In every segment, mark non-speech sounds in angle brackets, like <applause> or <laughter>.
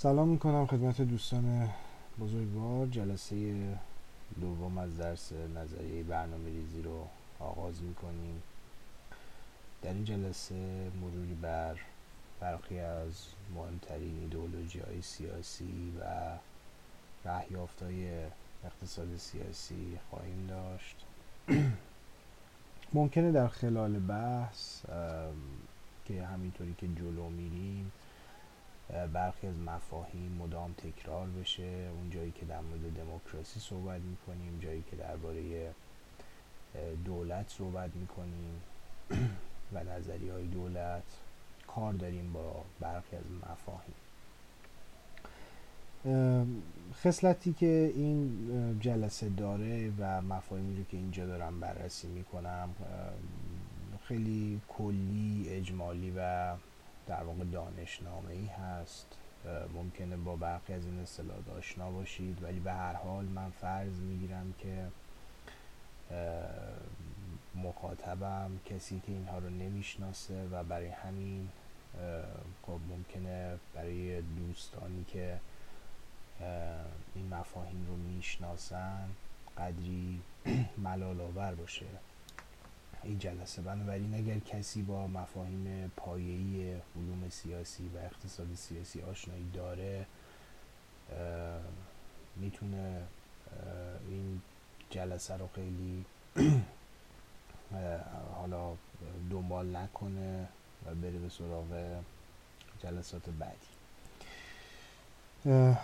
سلام می‌کنم خدمت دوستان بزرگوار. جلسه دوم از درس نظریه برنامه ریزی رو آغاز می‌کنیم. در این جلسه مروری بر برخی از مهمترین ایدئولوژی های سیاسی و رهیافت های اقتصاد سیاسی خواهیم داشت. <clears throat> ممکنه در خلال بحث که همینطوری که جلو میریم برخی از مفاهیم مدام تکرار بشه. اون جایی که در مورد دموکراسی صحبت می‌کنیم جایی که درباره دولت صحبت می‌کنیم <clears throat> و نظری های دولت کار داریم با برخی از مفاهیم. خصلتی که این جلسه داره و مفاهیمی رو که اینجا دارم بررسی می‌کنم خیلی کلی اجمالی و در واقع دانشنامه ای هست ممکنه با برخی از این اصطلاحات آشنا باشید ولی به هر حال من فرض می‌گیرم که مخاطبم کسی که اینها رو نمی‌شناسه و برای همین خب ممکنه برای دوستانی که این مفاهیم رو می‌شناسن قدری <clears throat> ملال آور باشه. این جلسه. بنابراین اگر کسی با مفاهیم پایه‌ای علوم سیاسی و اقتصاد سیاسی آشنایی داره می‌تونه این جلسه رو خیلی حالا دنبال نکنه و بره به سراغ جلسات بعدی.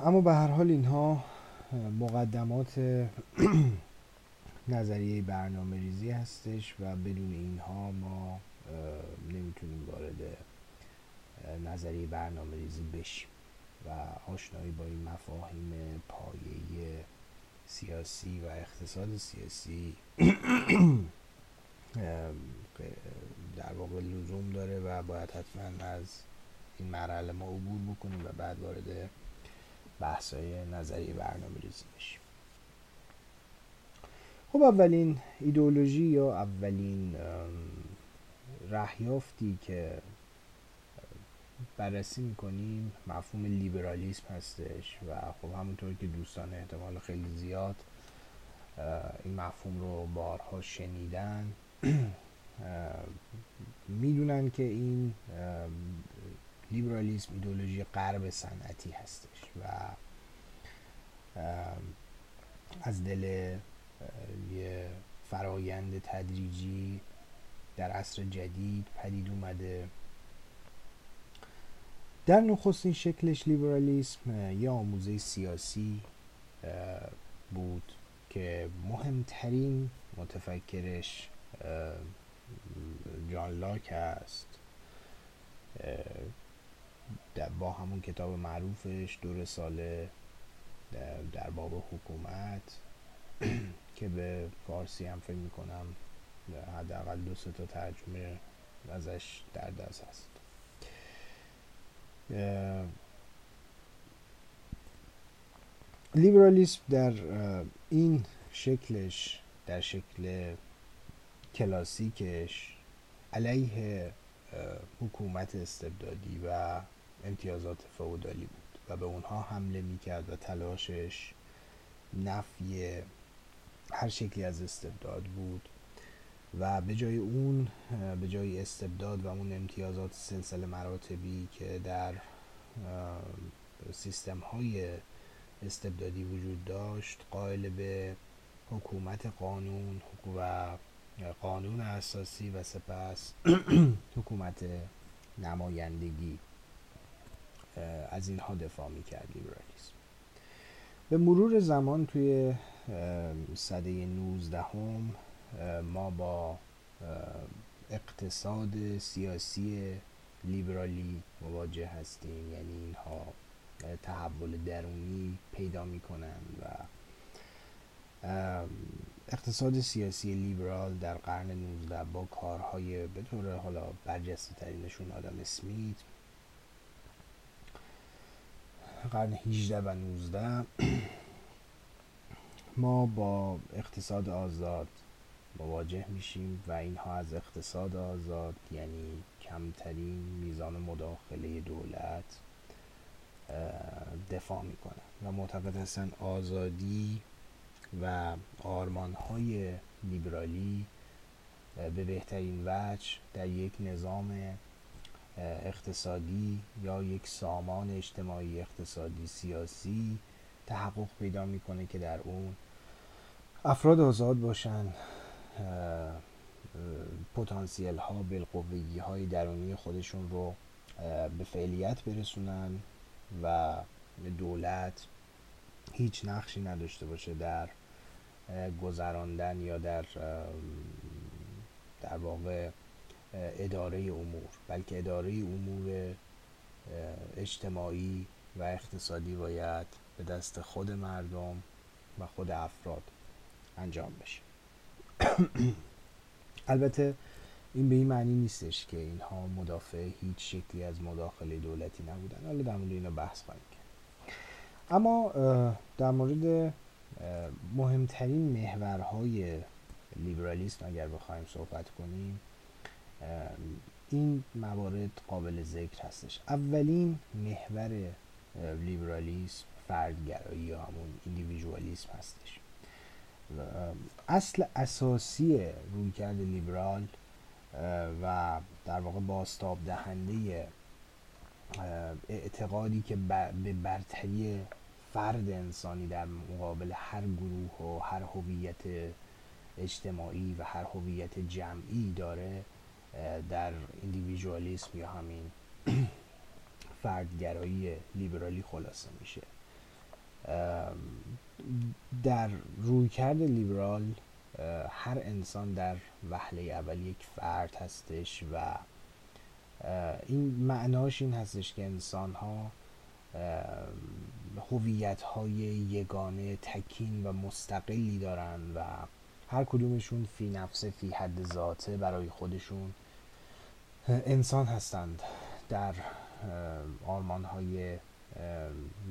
اما به هر حال اینها مقدمات <clears throat> نظریه برنامه ریزی هستش و بدون اینها ما نمی‌تونیم وارد نظریه برنامه ریزی بشیم و آشنایی با این مفاهیم پایه سیاسی و اقتصاد سیاسی در واقع لزوم داره و باید حتما از این مرحله ما عبور بکنیم و بعد وارد بحث های نظریه برنامه ریزی بشیم. خب اولین ایدئولوژی یا اولین رهیافتی که بررسی می‌کنیم مفهوم لیبرالیسم هستش و خب همونطور که دوستان احتمال خیلی زیاد این مفهوم رو بارها شنیدن می‌دونن که این لیبرالیسم ایدولوژی غرب صنعتی هستش و از دل یه فرایند تدریجی در عصر جدید پدید اومده. در نخستین شکلش لیبرالیسم یه آموزه سیاسی بود که مهمترین متفکرش جان لاک است با همون کتاب معروفش دور ساله در باب حکومت. <clears throat> که به فارسی هم فکر می‌کنم حداقل دو سه تا ترجمه ازش در دست هست. لیبرالیسم در این شکلش در شکل کلاسیکش علیه حکومت استبدادی و امتیازات فودالی بود و به اونها حمله می‌کرد و تلاشش نفی هر شکلی از استبداد بود و به جای اون به جای استبداد و اون امتیازات سلسله مراتبی که در سیستم های استبدادی وجود داشت قائل به حکومت قانون و قانون اساسی و سپس <clears throat> حکومت نمایندگی از اینها دفاع می‌کرد لیبرالیسم. به مرور زمان توی صده 19 هم ما با اقتصاد سیاسی لیبرالی مواجه هستیم. یعنی اینها تحول درونی پیدا می‌کنن و اقتصاد سیاسی لیبرال در قرن 19 با کارهای به طور حالا برجسته ترینشون آدم اسمیت. قرن 18 و 19 ما با اقتصاد آزاد مواجه میشیم و اینها از اقتصاد آزاد یعنی کمترین میزان مداخله دولت دفاع می‌کنن و معتقد هستن آزادی و های لیبرالی به بهترین وجه در یک نظام اقتصادی یا یک سامان اجتماعی اقتصادی سیاسی تحقق پیدا می‌کنه که در اون افراد آزاد باشن پتانسیل ها بالقوگی های درونی خودشون رو به فعلیت برسونن و دولت هیچ نقشی نداشته باشه در گذراندن یا در در واقع اداره امور بلکه اداره امور اجتماعی و اقتصادی باید به دست خود مردم و خود افراد انجام بشه. <coughs> البته این به این معنی نیستش که اینها مدافع هیچ شکلی از مداخله دولتی نبودن. حالا در مورد اینا بحث خواهیم کرد. اما در مورد مهمترین محورهای لیبرالیسم اگر بخوایم صحبت کنیم این موارد قابل ذکر هستش. اولین محور لیبرالیسم فردگرایی یا همون ایندیویژوالیسم هستش. اصل اساسی رویکرد لیبرال و در واقع باستاب دهنده اعتقادی که به برتری فرد انسانی در مقابل هر گروه و هر هویت اجتماعی و هر هویت جمعی داره در ایندیویژوالیسم یا همین <clears throat> فردگرایی لیبرالی خلاصه میشه. در رویکرد لیبرال هر انسان در وهله اول یک فرد هستش و این معناش این هستش که انسان ها هویت های یگانه تکین و مستقلی دارن و هر کدومشون فی نفسه فی حد ذاته برای خودشون انسان هستند در آرمان های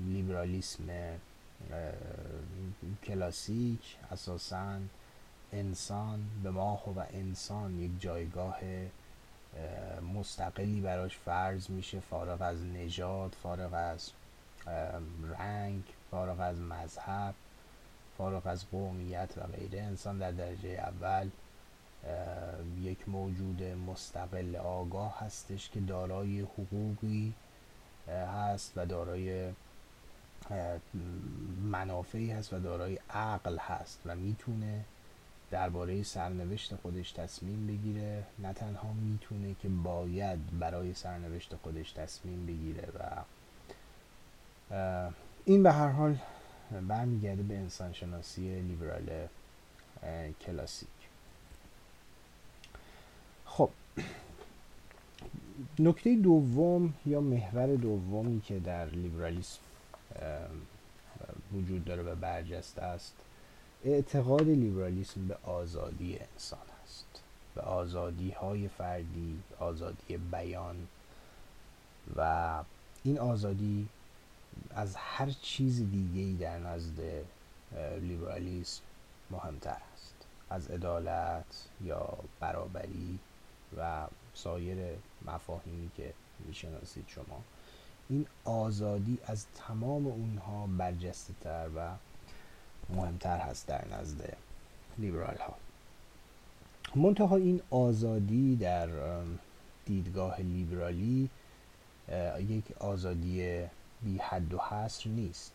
لیبرالیسم کلاسیک اساسا انسان به ما و انسان یک جایگاه مستقلی براش فرض میشه. فارغ از نژاد فارغ از رنگ فارغ از مذهب فارغ از قومیت و غیره. انسان در درجه اول یک موجود مستقل آگاه هستش که دارای حقوقی هست و دارای منافعی هست و دارای عقل هست و می‌تونه درباره سرنوشت خودش تصمیم بگیره. نه تنها می‌تونه که باید برای سرنوشت خودش تصمیم بگیره و این به هر حال برمیگرده به انسانشناسی لیبرال کلاسیک. خب نکته دوم یا محور دومی که در لیبرالیسم وجود داره و برجسته است اعتقاد لیبرالیسم به آزادی انسان است. به آزادی های فردی آزادی بیان و این آزادی از هر چیز دیگه در نزد لیبرالیسم مهمتر است. از عدالت یا برابری و سایر مفاهیمی که می‌شناسید شما. این آزادی از تمام اونها برجسته تر و مهمتر هست در نزد لیبرال ها منتها این آزادی در دیدگاه لیبرالی یک آزادی بی حد و حصر نیست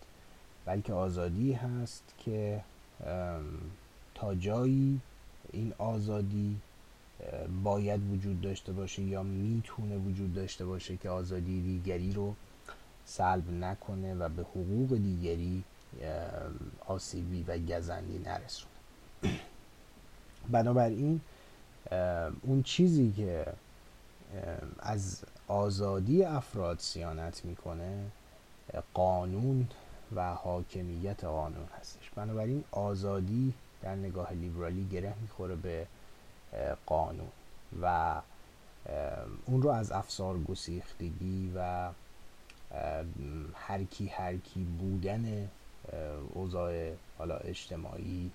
بلکه آزادی هست که تا جایی این آزادی باید وجود داشته باشه یا می‌تونه وجود داشته باشه که آزادی دیگری رو سلب نکنه و به حقوق دیگری آسیبی و گزندی نرسونه. <clears throat> بنابراین اون چیزی که از آزادی افراد سیانت می‌کنه قانون و حاکمیت قانون هستش. بنابراین آزادی در نگاه لیبرالی گره می‌خوره به قانون و اون رو از افسار گسیختگی و هر کی هر کی بودن اوضاع حالا اجتماعی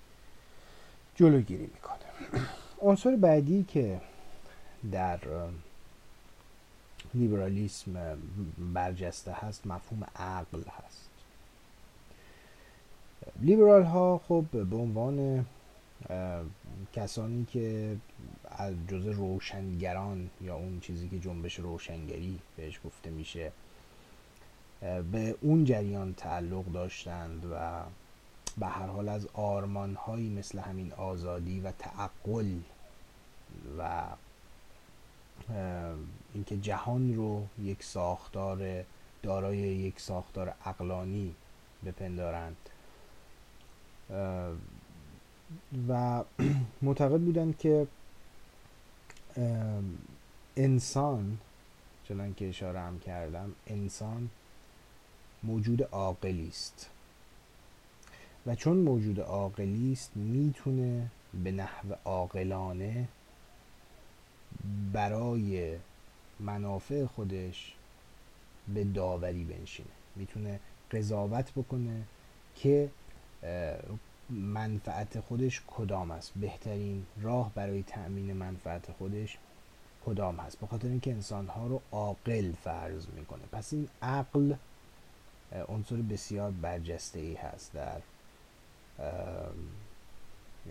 جلوگیری می‌کنه. <clears throat> عنصر بعدی که در لیبرالیسم برجسته هست مفهوم عقل هست. لیبرال ها خب به عنوان کسانی که از جزء روشنگران یا اون چیزی که جنبش روشنگری بهش گفته میشه به اون جریان تعلق داشتند و به هر حال از آرمان هایی مثل همین آزادی و تعقل و اینکه جهان رو یک ساختار دارای یک ساختار اقلانی بپندارند. و <clears throat> معتقد بودند که انسان چنان که اشاره هم کردم انسان موجود عاقلی است. و چون موجود عاقلی است می‌تونه به نحو عاقلانه برای منافع خودش به داوری بنشینه. می‌تونه قضاوت بکنه که منفعت خودش کدام است؟ بهترین راه برای تأمین منفعت خودش کدام هست؟ به خاطر اینکه انسانها رو عاقل فرض می‌کنه. پس این عقل عنصر بسیار برجسته ای هست در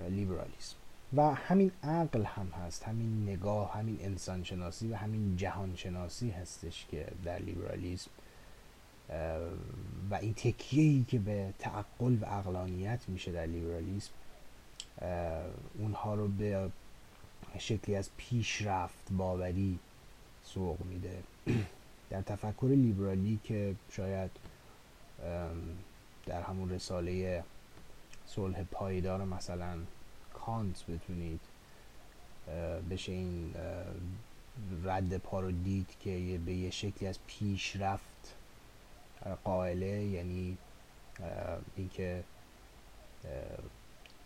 لیبرالیسم. و همین عقل هم هست همین نگاه همین انسان شناسی و همین جهان شناسی هستش که در لیبرالیسم و این تکیه که به تعقل و اقلانیت میشه در لیبرالیسم اونها رو به شکلی از پیشرفت باوری سوق میده. <clears throat> در تفکر لیبرالی که شاید در همون رساله صلح پایدار مثلا کانت بتونید بشه این رد پا رو دید که به یه شکلی از پیشرفت قائله یعنی اینکه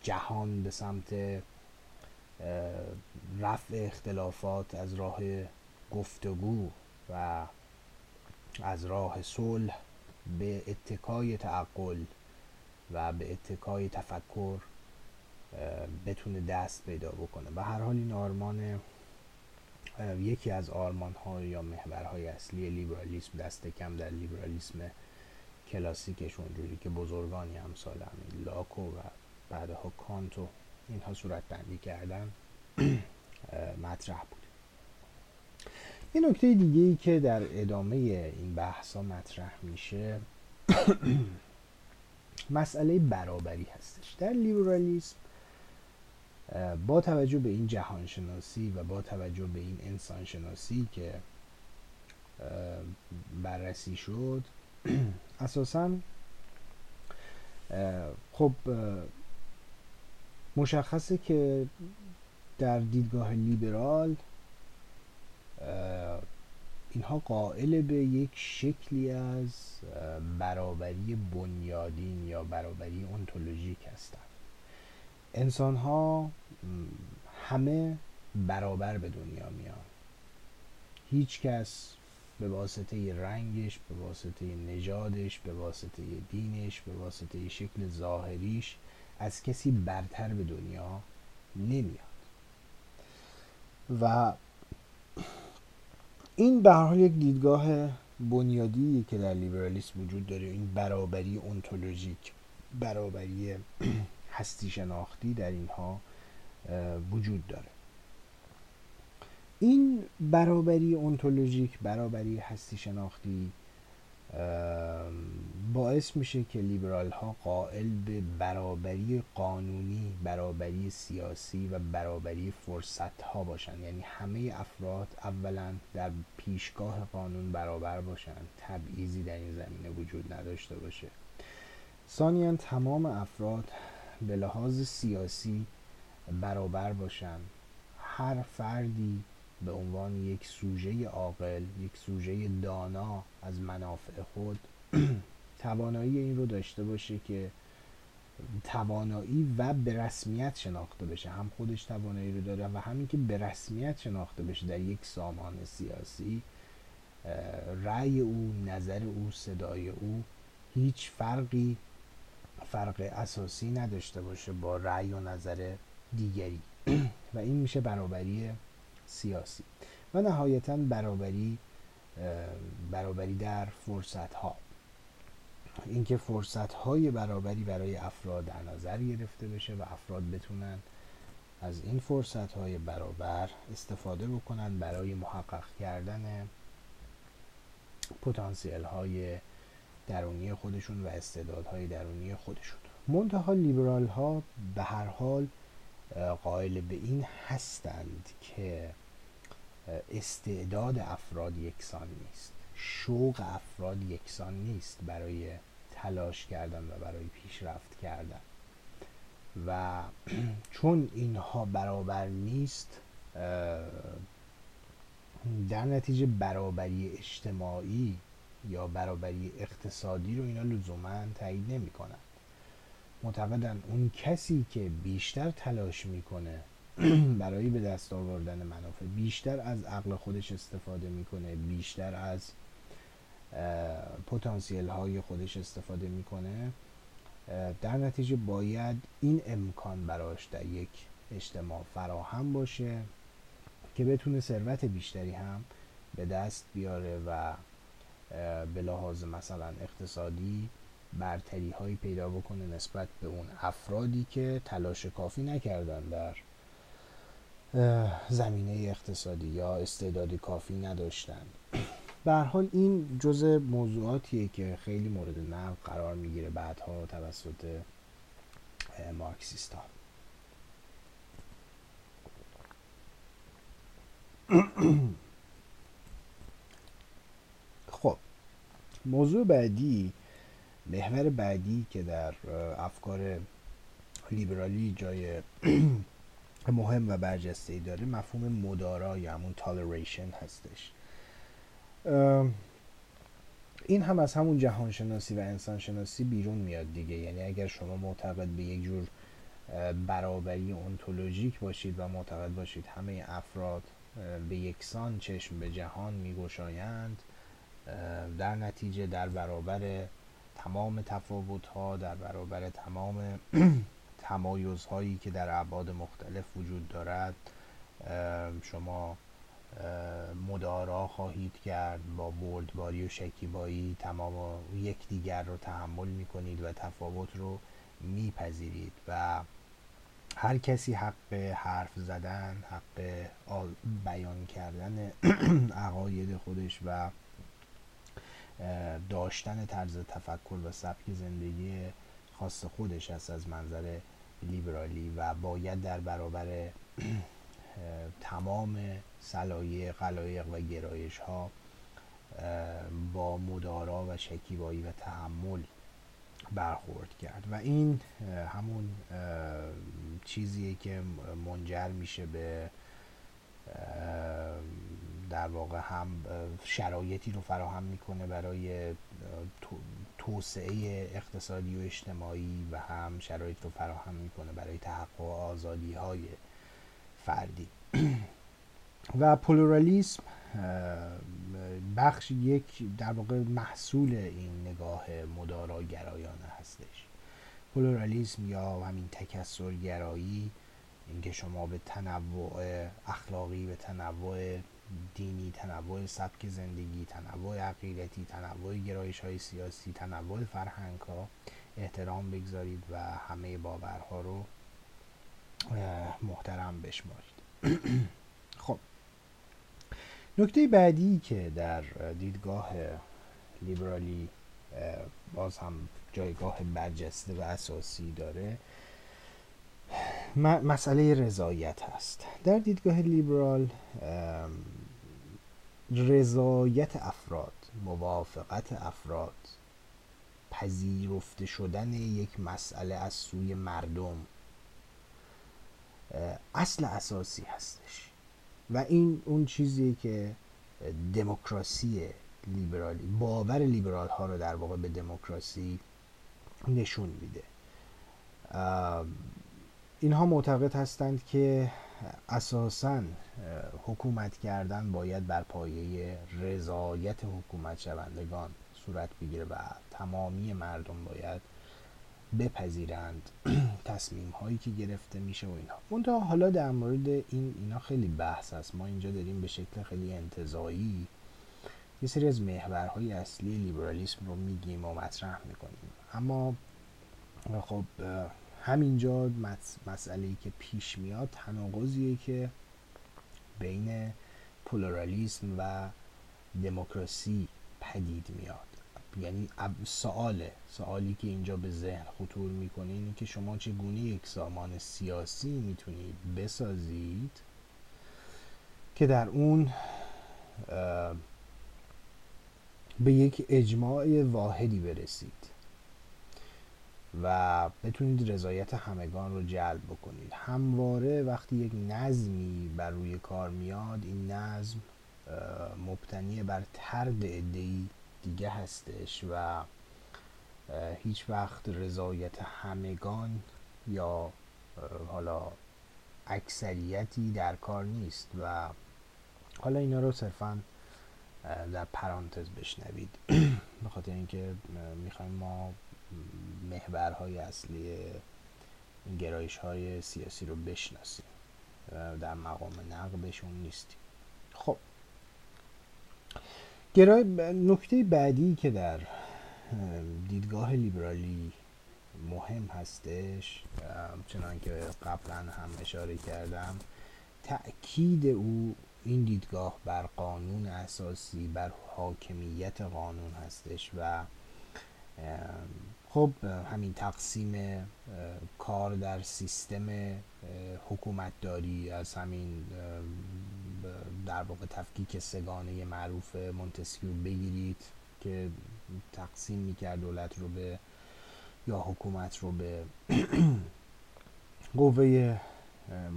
جهان به سمت رفع اختلافات از راه گفتگو و از راه صلح به اتکای تعقل و به اتکای تفکر بتونه دست پیدا بکنه. و هر حال این آرمان یکی از آرمان ها یا محورهای اصلی لیبرالیسم دست کم در لیبرالیسم کلاسیکش اونجوری که بزرگانی همسال همین لاکو و بعدها کانتو اینها صورت بندی کردن مطرح بود. یه نکته دیگه ای که در ادامه این بحث ها مطرح میشه <coughs> مسئله برابری هستش. در لیبرالیسم با توجه به این جهان شناسی و با توجه به این انسان شناسی که بررسی شد <clears throat> اساسا خب مشخصه که در دیدگاه لیبرال اینها قائل به یک شکلی از برابری بنیادین یا برابری انتولوژیک هستند انسان ها همه برابر به دنیا میان. هیچ کس به واسطه رنگش به واسطه نژادش به واسطه دینش به واسطه شکل ظاهریش از کسی برتر به دنیا نمیاد. و این به حال یک دیدگاه بنیادی که در لیبرالیسم وجود داره این برابری اونتولوژیک برابری <clears throat> هستی شناختی در اینها وجود داره. این برابری اونتولوژیک برابری هستی شناختی باعث میشه که لیبرال ها قائل به برابری قانونی برابری سیاسی و برابری فرصت ها باشن. یعنی همه افراد اولا در پیشگاه قانون برابر باشن. تبعیضی در این زمینه وجود نداشته باشه. ثانیا تمام افراد به لحاظ سیاسی برابر باشن هر فردی به عنوان یک سوژه عاقل یک سوژه دانا از منافع خود <clears throat> توانایی این رو داشته باشه که توانایی و به رسمیت شناخته بشه. هم خودش توانایی رو داره و همین که به رسمیت شناخته بشه در یک سامان سیاسی رأی او نظر او صدای او هیچ فرقی فرق اساسی نداشته باشه با رأی و نظر دیگری. <clears throat> و این میشه برابری سیاسی. و نهایتا برابری برابری در فرصت ها اینکه فرصت های برابری برای افراد در نظر گرفته بشه و افراد بتونن از این فرصت های برابر استفاده بکنن برای محقق کردن پتانسیل های درونی خودشون و استعدادهای درونی خودشون. منتها لیبرال ها به هر حال قائل به این هستند که استعداد افراد یکسان نیست. شوق افراد یکسان نیست برای تلاش کردن و برای پیشرفت کردن. و <clears throat> چون اینها برابر نیست در نتیجه برابری اجتماعی یا برابری اقتصادی رو اینا لزوما تایید نمی کنن معتقدن اون کسی که بیشتر تلاش می‌کنه <clears throat> برای به دست آوردن منافع بیشتر از عقل خودش استفاده می‌کنه بیشتر از پتانسیل های خودش استفاده می‌کنه در نتیجه باید این امکان براش در یک اجتماع فراهم باشه که بتونه ثروت بیشتری هم به دست بیاره و به لحاظ مثلا اقتصادی برتری هایی پیدا بکنه نسبت به اون افرادی که تلاش کافی نکردن در زمینه اقتصادی یا استعداد کافی نداشتن. به حال این جزء موضوعاتیه که خیلی مورد نقد قرار می‌گیره بعدها توسط مارکسیست <clears throat> ها خب موضوع بعدی محور بعدی که در افکار لیبرالی جای <clears throat> مهم و برجسته ای داره مفهوم مدارا یا همون تالریشن هستش. این هم از همون جهانشناسی و انسانشناسی بیرون میاد دیگه. یعنی اگر شما معتقد به یک جور برابری اونتولوژیک باشید و معتقد باشید همه افراد به یکسان چشم به جهان میگشایند در نتیجه در برابر تمام تفاوت ها در برابر تمام <clears throat> تمایز هایی که در ابعاد مختلف وجود دارد شما مدارا خواهید کرد با بردباری و شکیبایی تمام یکدیگر رو تحمل می کنید و تفاوت رو میپذیرید و هر کسی حق حرف زدن حق بیان کردن <clears throat> عقاید خودش و داشتن طرز تفکر و سبک زندگی خاص خودش است از منظر لیبرالی و باید در برابر تمام سلایه قلایق و گرایش ها با مدارا و شکیبایی و تحمل برخورد کرد. و این همون چیزیه که منجر میشه به در واقع هم شرایطی رو فراهم می‌کنه برای توسعه اقتصادی و اجتماعی و هم شرایط رو فراهم می‌کنه برای تحقق آزادی های فردی. <clears throat> و پلورالیسم بخش یک در واقع محصول این نگاه مداراگرایانه هستش. پلورالیسم یا همین تکسر گرایی اینکه شما به تنوع اخلاقی به تنوع دینی تنوع سبک زندگی تنوع عقیدتی تنوع گرایش های سیاسی تنوع فرهنگ ها احترام بگذارید و همه باورها رو محترم بشمارید. <clears throat> خب. نکته بعدی که در دیدگاه لیبرالی باز هم جایگاه برجسته و اساسی داره مسئله رضایت هست. در دیدگاه لیبرال رضایت افراد موافقت افراد پذیرفته شدن یک مسئله از سوی مردم اصل اساسی هستش. و این اون چیزی که دموکراسی لیبرالی باور لیبرال ها رو در واقع به دموکراسی نشون میده. اینها معتقد هستند که اساسا حکومت کردن باید بر پایه رضایت حکومت شوندگان صورت بگیره و تمامی مردم باید بپذیرند <clears throat> تصمیم هایی که گرفته میشه و اینها. منتها حالا در مورد این اینا خیلی بحث است ما اینجا داریم به شکل خیلی انتظایی یه سری از محورهای اصلی لیبرالیسم رو میگیم و مطرح می‌کنیم. اما خب همینجا مسئله ای که پیش میاد تناقضیه که بین پلورالیسم و دموکراسی پدید میاد. یعنی سواله سوالی که اینجا به ذهن خطور می‌کنه اینه که شما چگونه یک سامان سیاسی می‌تونید بسازید که در اون به یک اجماع واحدی برسید. و بتونید رضایت همگان رو جلب بکنید. همواره وقتی یک نظمی بر روی کار میاد این نظم مبتنی بر ترد ادهی دیگه هستش و هیچ وقت رضایت همگان یا حالا اکثریتی در کار نیست و حالا اینا رو صرفا در پرانتز بشنوید. <clears throat> به اینکه می‌خوایم ما محورهای اصلی گرایش های سیاسی رو بشناسیم. در مقام نقدشون نیستیم. خب. گرای نکته بعدی که در دیدگاه لیبرالی مهم هستش چنان که قبلا هم اشاره کردم تأکید او این دیدگاه بر قانون اساسی بر حاکمیت قانون هستش و خب همین تقسیم کار در سیستم حکومتداری از همین در واقع تفکیک سگانه معروف مونتسکیو بگیرید که تقسیم می‌کرد دولت رو به یا حکومت رو به <clears throat> قوه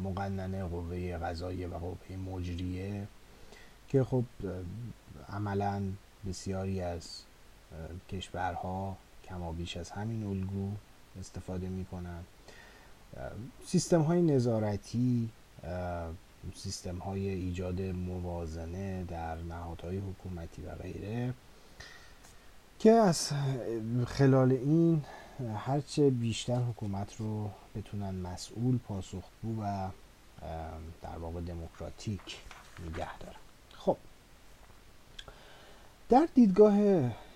مقننه قوه قضاییه و قوه مجریه که خب عملا بسیاری از کشورها کما بیش از همین الگو استفاده می‌کنن. سیستم های نظارتی سیستم های ایجاد موازنه در نهادهای حکومتی و غیره که از خلال این هرچه بیشتر حکومت رو بتونن مسئول پاسخگو و در واقع دموکراتیک نگه دارن. در دیدگاه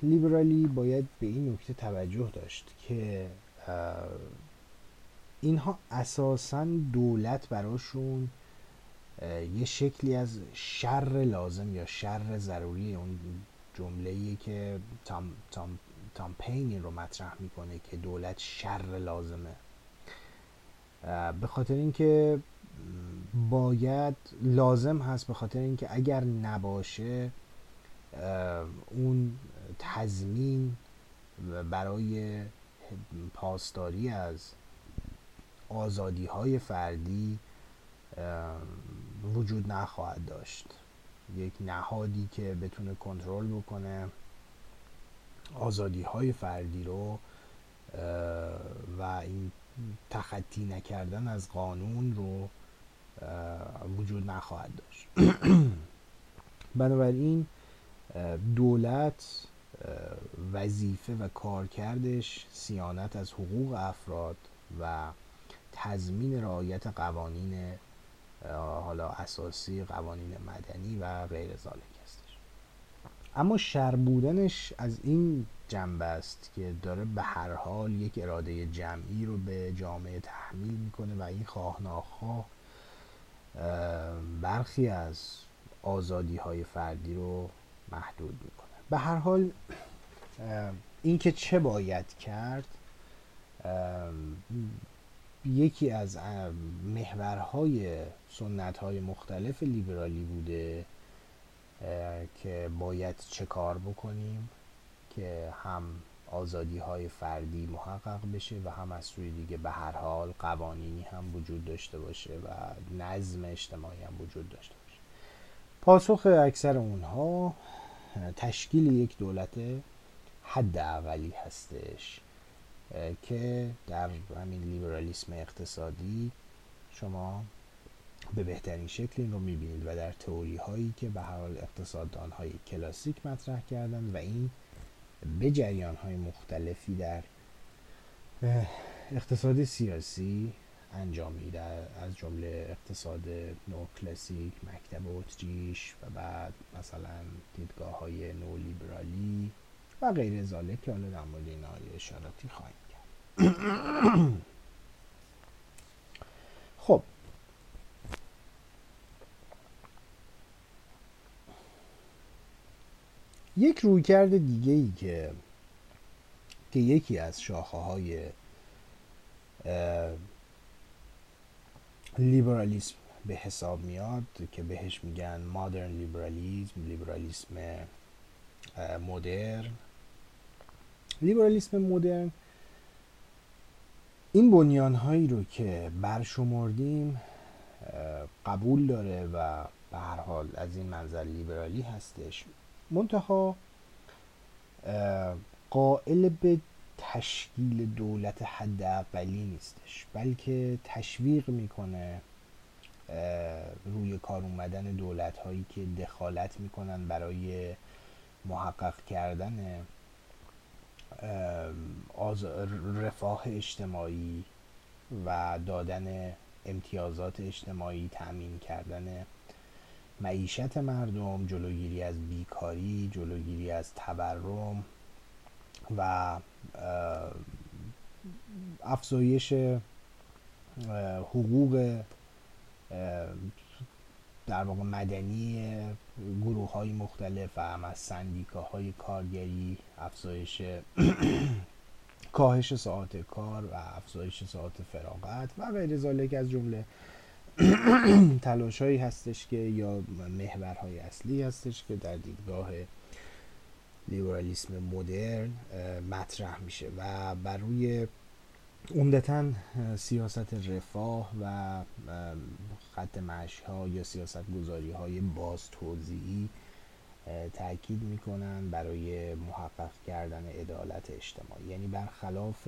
لیبرالی باید به این نکته توجه داشت که اینها اساسا دولت براشون یه شکلی از شر لازم یا شر ضروری اون جمله که تام, تام, تام پین رو مطرح می‌کنه که دولت شر لازمه. به خاطر اینکه باید لازم هست به خاطر اینکه اگر نباشه اون تضمین برای پاسداری از آزادی های فردی وجود نخواهد داشت. یک نهادی که بتونه کنترل بکنه آزادی های فردی رو و این تخطی نکردن از قانون رو وجود نخواهد داشت. <clears throat> بنابراین دولت وظیفه و کارکردش سیانت از حقوق افراد و تضمین رعایت قوانین حالا اساسی قوانین مدنی و غیر ذالک هستش. اما شر بودنش از این جنبه است که داره به هر حال یک اراده جمعی رو به جامعه تحمیل می‌کنه و این خواه ناخواه برخی از آزادی های فردی رو محدود می‌کنه. به هر حال اینکه چه باید کرد یکی از محورهای سنت های مختلف لیبرالی بوده که باید چه کار بکنیم که هم آزادی های فردی محقق بشه و هم از سوی دیگه به هر حال قوانینی هم وجود داشته باشه و نظم اجتماعی هم وجود داشته پاسخ اکثر اونها تشکیل یک دولت حد اولی هستش که در همین لیبرالیسم اقتصادی شما به بهترین شکل این رو می‌بینید و در تئوری هایی که به هر حال اقتصاددان های کلاسیک مطرح کردن و این به جریان های مختلفی در اقتصاد سیاسی انجامید از جمله اقتصاد نو کلاسیک مکتب اتریش و بعد مثلا دیدگاه های نو لیبرالی و غیر ذالک که حالا در مورد اینا اشاراتی خواهیم کرد. <clears throat> خب. یک رویکرد دیگه ای که که یکی از شاخه های لیبرالیسم به حساب میاد که بهش میگن مادرن لیبرالیسم لیبرالیسم مدرن. لیبرالیسم مدرن این بنیان هایی رو که برشمردیم قبول داره و به هر حال از این منظر لیبرالی هستش. منتها قائل به تشکیل دولت حداقلی نیستش بلکه تشویق می‌کنه روی کار اومدن دولت هایی که دخالت می‌کنن برای محقق کردن رفاه اجتماعی و دادن امتیازات اجتماعی تأمین کردن معیشت مردم جلوگیری از بیکاری جلوگیری از تورم و افزایش حقوق در واقع مدنی گروه های مختلف و هم از های کارگری افزایش <clears throat> کاهش ساعت کار و افزایش ساعت فراغت و غیر ذالک از جمله <clears throat> تلاش هایی هستش که یا محورهای اصلی هستش که در دیدگاه لیبرالیسم مدرن مطرح میشه و بر روی عمدتا سیاست رفاه و خط مشی ها یا سیاست گذاری های باز توضیحی تاکید می‌کنن برای محقق کردن عدالت اجتماعی. یعنی برخلاف <clears throat>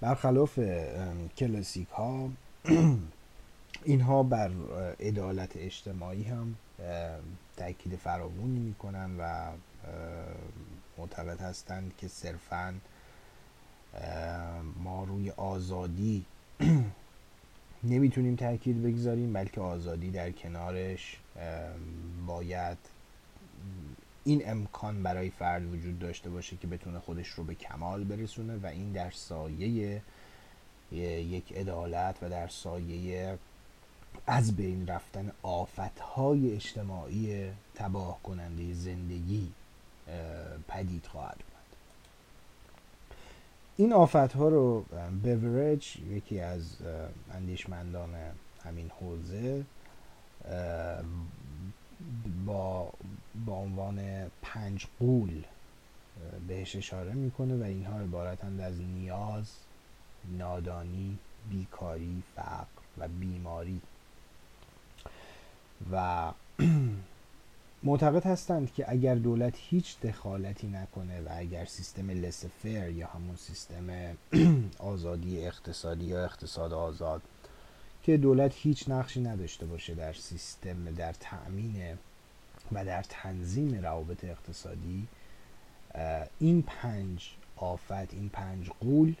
برخلاف کلاسیک ها <clears throat> اینها بر عدالت اجتماعی هم تاکید فراوانی می‌کنن و معتقد هستند که صرفا ما روی آزادی <clears throat> نمی‌تونیم تاکید بگذاریم بلکه آزادی در کنارش باید این امکان برای فرد وجود داشته باشه که بتونه خودش رو به کمال برسونه و این در سایه یک عدالت و در سایه از بین رفتن آفتهای اجتماعی تباه کننده زندگی پدید خواهد اومد. این آفت ها رو بورج یکی از اندیشمندان همین حوزه با با عنوان پنج قول بهش اشاره می‌کنه و اینها عبارتند از نیاز نادانی بیکاری فقر و بیماری. و <clears throat> معتقد هستند که اگر دولت هیچ دخالتی نکنه و اگر سیستم لسفر یا همون سیستم <clears throat> آزادی اقتصادی یا اقتصاد آزاد که دولت هیچ نقشی نداشته باشه در سیستم در تأمین و در تنظیم روابط اقتصادی این پنج آفت این پنج قول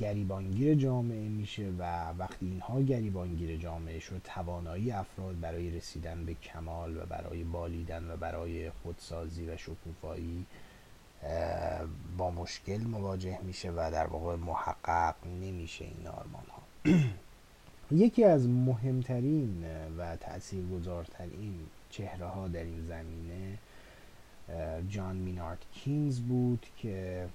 گریبانگیر جامعه میشه و وقتی اینها گریبانگیر جامعه شد توانایی افراد برای رسیدن به کمال و برای بالیدن و برای خودسازی و شکوفایی با مشکل مواجه میشه و در واقع محقق نمیشه این آرمان ها <clears throat> یکی از مهمترین و تاثیرگذارترین چهره ها در این زمینه جان مینارد کینز بود که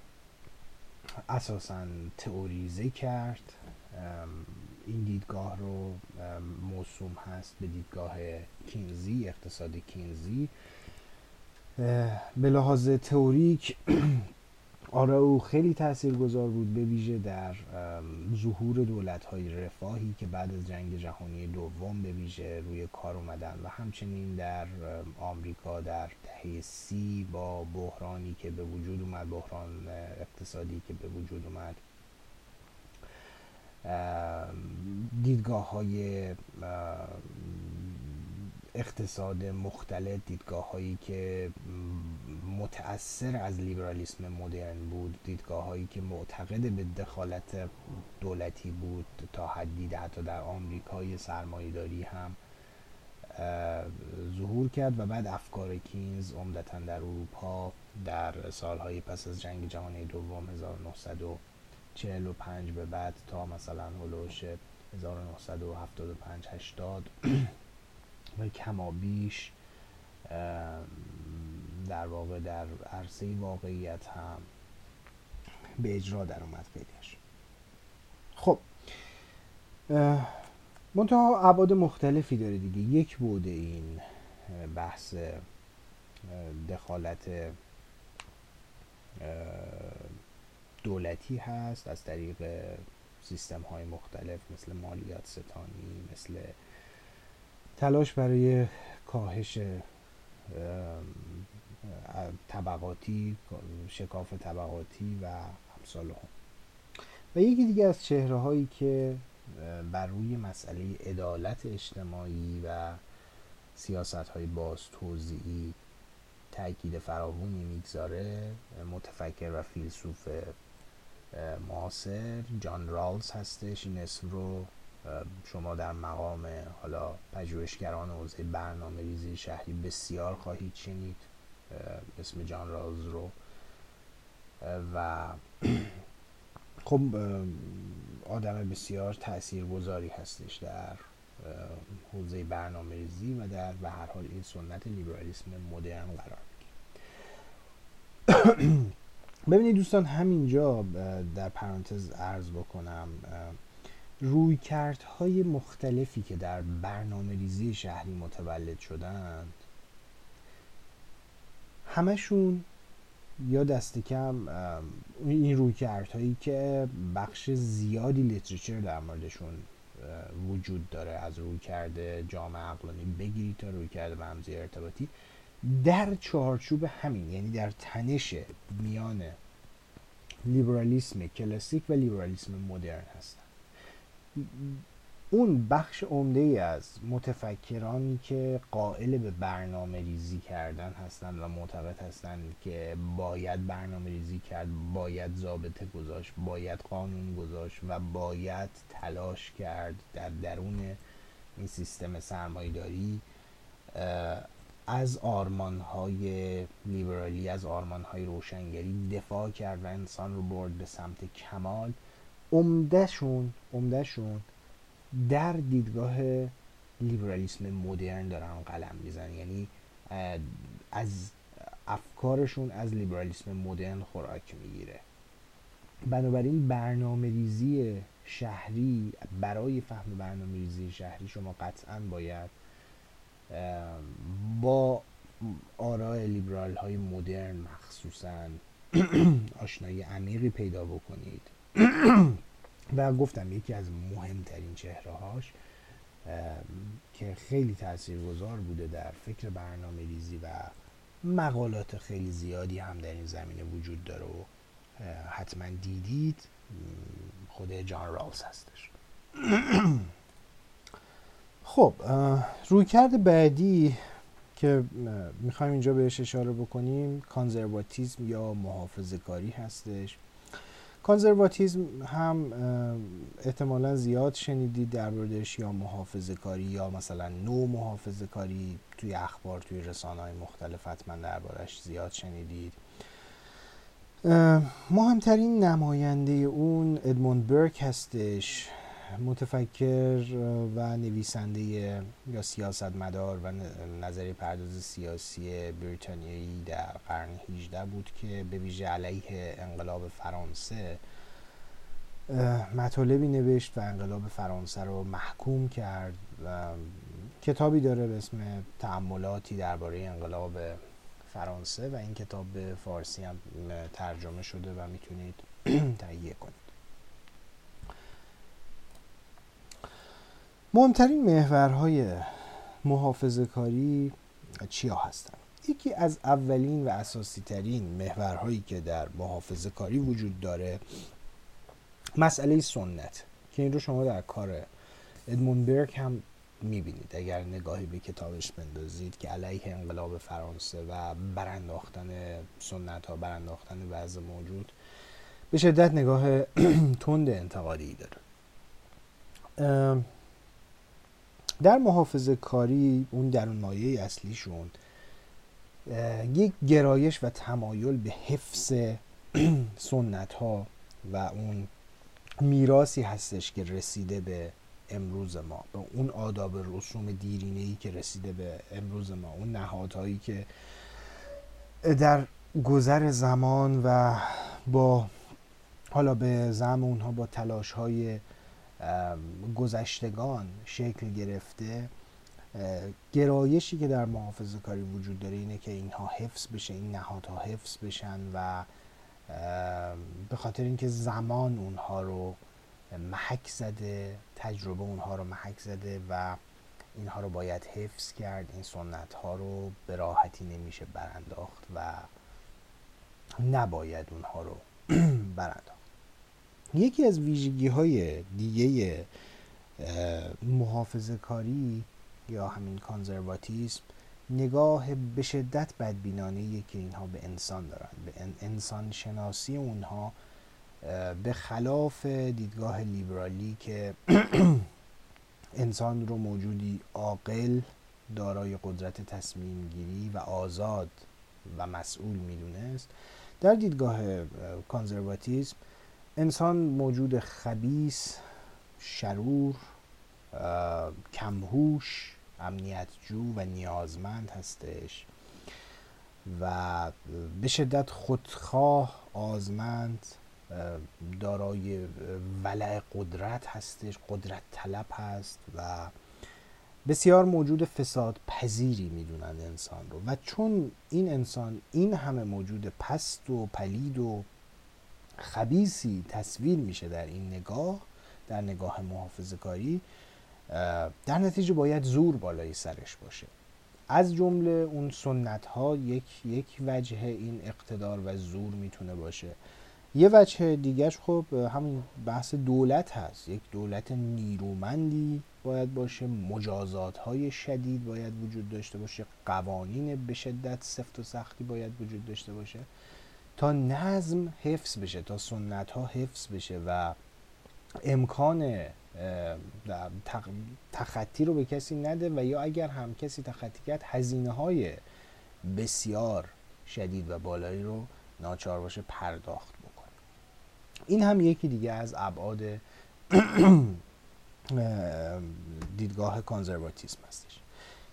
اساسا تئوریزه کرد. این دیدگاه رو موسوم هست به دیدگاه کینزی اقتصاد کینزی. به لحاظ تئوریک <clears throat> آره او خیلی گذار بود به ویژه در ظهور دولت های رفاهی که بعد از جنگ جهانی دوم به ویژه روی کار اومدن و همچنین در آمریکا در دهه سی با بحرانی که به وجود اومد بحران اقتصادی که به وجود اومد. دیدگاه های اقتصاد مختلف دیدگاه هایی که متأثر از لیبرالیسم مدرن بود دیدگاه هایی که معتقد به دخالت دولتی بود تا حدی حتی در آمریکای سرمایهداری هم ظهور کرد و بعد افکار کینز عمدتا در اروپا در سالهای پس از جنگ جهانی دوم 1945 به بعد تا مثلا هلوش 1975 80 و کمابیش در واقع در عرصه واقعیت هم به اجرا در اومد خیلیش خب منتها عباد مختلفی داره دیگه. یک بوده این بحث دخالت دولتی هست از طریق سیستم های مختلف مثل مالیات ستانی مثل تلاش برای کاهش طبقاتی شکاف طبقاتی و امثال هم و یکی دیگه از چهره هایی که بر روی مسئله عدالت اجتماعی و سیاست های باز توضیعی تاکید فراوانی می‌گذاره متفکر و فیلسوف معاصر جان رالز هستش. این اسم رو شما در مقام حالا پژوهشگران حوزه برنامه ریزی شهری بسیار خواهید شنید اسم جان رالز رو. و <clears throat> خب آدم بسیار تاثیرگذاری هستش در حوزه برنامه ریزی و در به هر حال این سنت لیبرالیسم مدرن قرار می‌گیره. <clears throat> ببینید دوستان همینجا در پرانتز ارز بکنم روی های مختلفی که در برنامه ریزی شهری متولد شدند همشون یا دست کم این روی هایی که بخش زیادی لیتریچر در موردشون وجود داره از روی کرده جامعه عقلانی بگیرید تا روی کرده رمزی ارتباطی. در چارچوب همین یعنی در تنش میان لیبرالیسم کلاسیک و لیبرالیسم مدرن هستن. اون بخش عمده ای از متفکرانی که قائل به برنامه ریزی کردن هستند و معتقد هستند که باید برنامه ریزی کرد باید ضابطه گذاشت باید قانون گذاشت و باید تلاش کرد در درون این سیستم سرمایداری از آرمان های لیبرالی از آرمان های روشنگری دفاع کرد و انسان رو برد به سمت کمال. عمدهشون عمدهشون در دیدگاه لیبرالیسم مدرن دارن قلم می‌زنن. یعنی از افکارشون از لیبرالیسم مدرن خوراک می‌گیره. بنابراین برنامه ریزی شهری برای فهم برنامه ریزی شهری شما قطعا باید با آراء لیبرال های مدرن مخصوصا <clears throat> آشنایی عمیقی پیدا بکنید. <coughs> و گفتم یکی از مهمترین چهره هاش که خیلی تاثیرگذار بوده در فکر برنامه ریزی و مقالات خیلی زیادی هم در این زمینه وجود داره و حتما دیدید. خود جان رالز هستش. <coughs> خب رویکرد بعدی که می‌خوایم اینجا بهش اشاره بکنیم کانزرواتیزم یا محافظه کاری هستش. کانزرواتیزم هم احتمالا زیاد شنیدید در موردش یا محافظه کاری یا مثلا نو محافظه کاری توی اخبار توی رسانه های مختلف حتما دربارش زیاد شنیدید. مهمترین نماینده اون ادموند برک هستش. متفکر و نویسنده یا سیاستمدار و نظری پرداز سیاسی بریتانیایی در قرن 18 بود که به ویژه علیه انقلاب فرانسه مطالبی نوشت و انقلاب فرانسه رو محکوم کرد و کتابی داره به اسم تعملاتی درباره انقلاب فرانسه و این کتاب به فارسی هم ترجمه شده و می‌تونید <clears throat> تهیه کنید. مهمترین محورهای محافظه کاری چیا هستند یکی از اولین و اساسی ترین محورهایی که در محافظه کاری وجود داره مسئله سنت که این رو شما در کار ادمون برک هم می‌بینید. اگر نگاهی به کتابش بندازید که علیه انقلاب فرانسه و برانداختن سنت ها برانداختن وضع موجود به شدت نگاه <clears throat> تند انتقادی داره. در محافظه کاری اون درون مایه اصلیشون یک گرایش و تمایل به حفظ <clears throat> سنت ها و اون میراسی هستش که رسیده به امروز ما به اون آداب رسوم دیرینه ای که رسیده به امروز ما اون نهادهایی که در گذر زمان و با حالا به زم اونها با تلاش های گذشتگان شکل گرفته گرایشی که در محافظه کاری وجود داره اینه که اینها حفظ بشه این نهادها حفظ بشن و به خاطر اینکه زمان اونها رو محک زده تجربه اونها رو محک زده و اینها رو باید حفظ کرد این سنت ها رو به راحتی نمیشه برانداخت و نباید اونها رو <clears throat> برانداخت. یکی از ویژگی های دیگه محافظه کاری یا همین کانزرواتیسم نگاه به شدت بدبینانه که اینها به انسان دارن. به انسان شناسی اونها به خلاف دیدگاه لیبرالی که <clears throat> انسان رو موجودی عاقل دارای قدرت تصمیم گیری و آزاد و مسئول می‌دونست در دیدگاه کانزرواتیسم انسان موجود خبیس شرور کمهوش امنیت جو و نیازمند هستش و به شدت خودخواه آزمند دارای ولع قدرت هستش قدرت طلب هست و بسیار موجود فساد پذیری می‌دونن انسان رو. و چون این انسان این همه موجود پست و پلید و خبیسی تصویر میشه در این نگاه در نگاه محافظه کاری در نتیجه باید زور بالای سرش باشه. از جمله اون سنت ها یک یک وجه این اقتدار و زور می‌تونه باشه. یه وجه دیگرش خب همین بحث دولت هست. یک دولت نیرومندی باید باشه مجازات های شدید باید وجود داشته باشه قوانین به شدت سفت و سختی باید وجود داشته باشه. تا نظم حفظ بشه تا سنت ها حفظ بشه و امکان تخطی رو به کسی نده و یا اگر هم کسی تخطی کرد هزینه های بسیار شدید و بالایی رو ناچار باشه پرداخت بکنه. این هم یکی دیگه از ابعاد دیدگاه کانزرواتیسم هستش.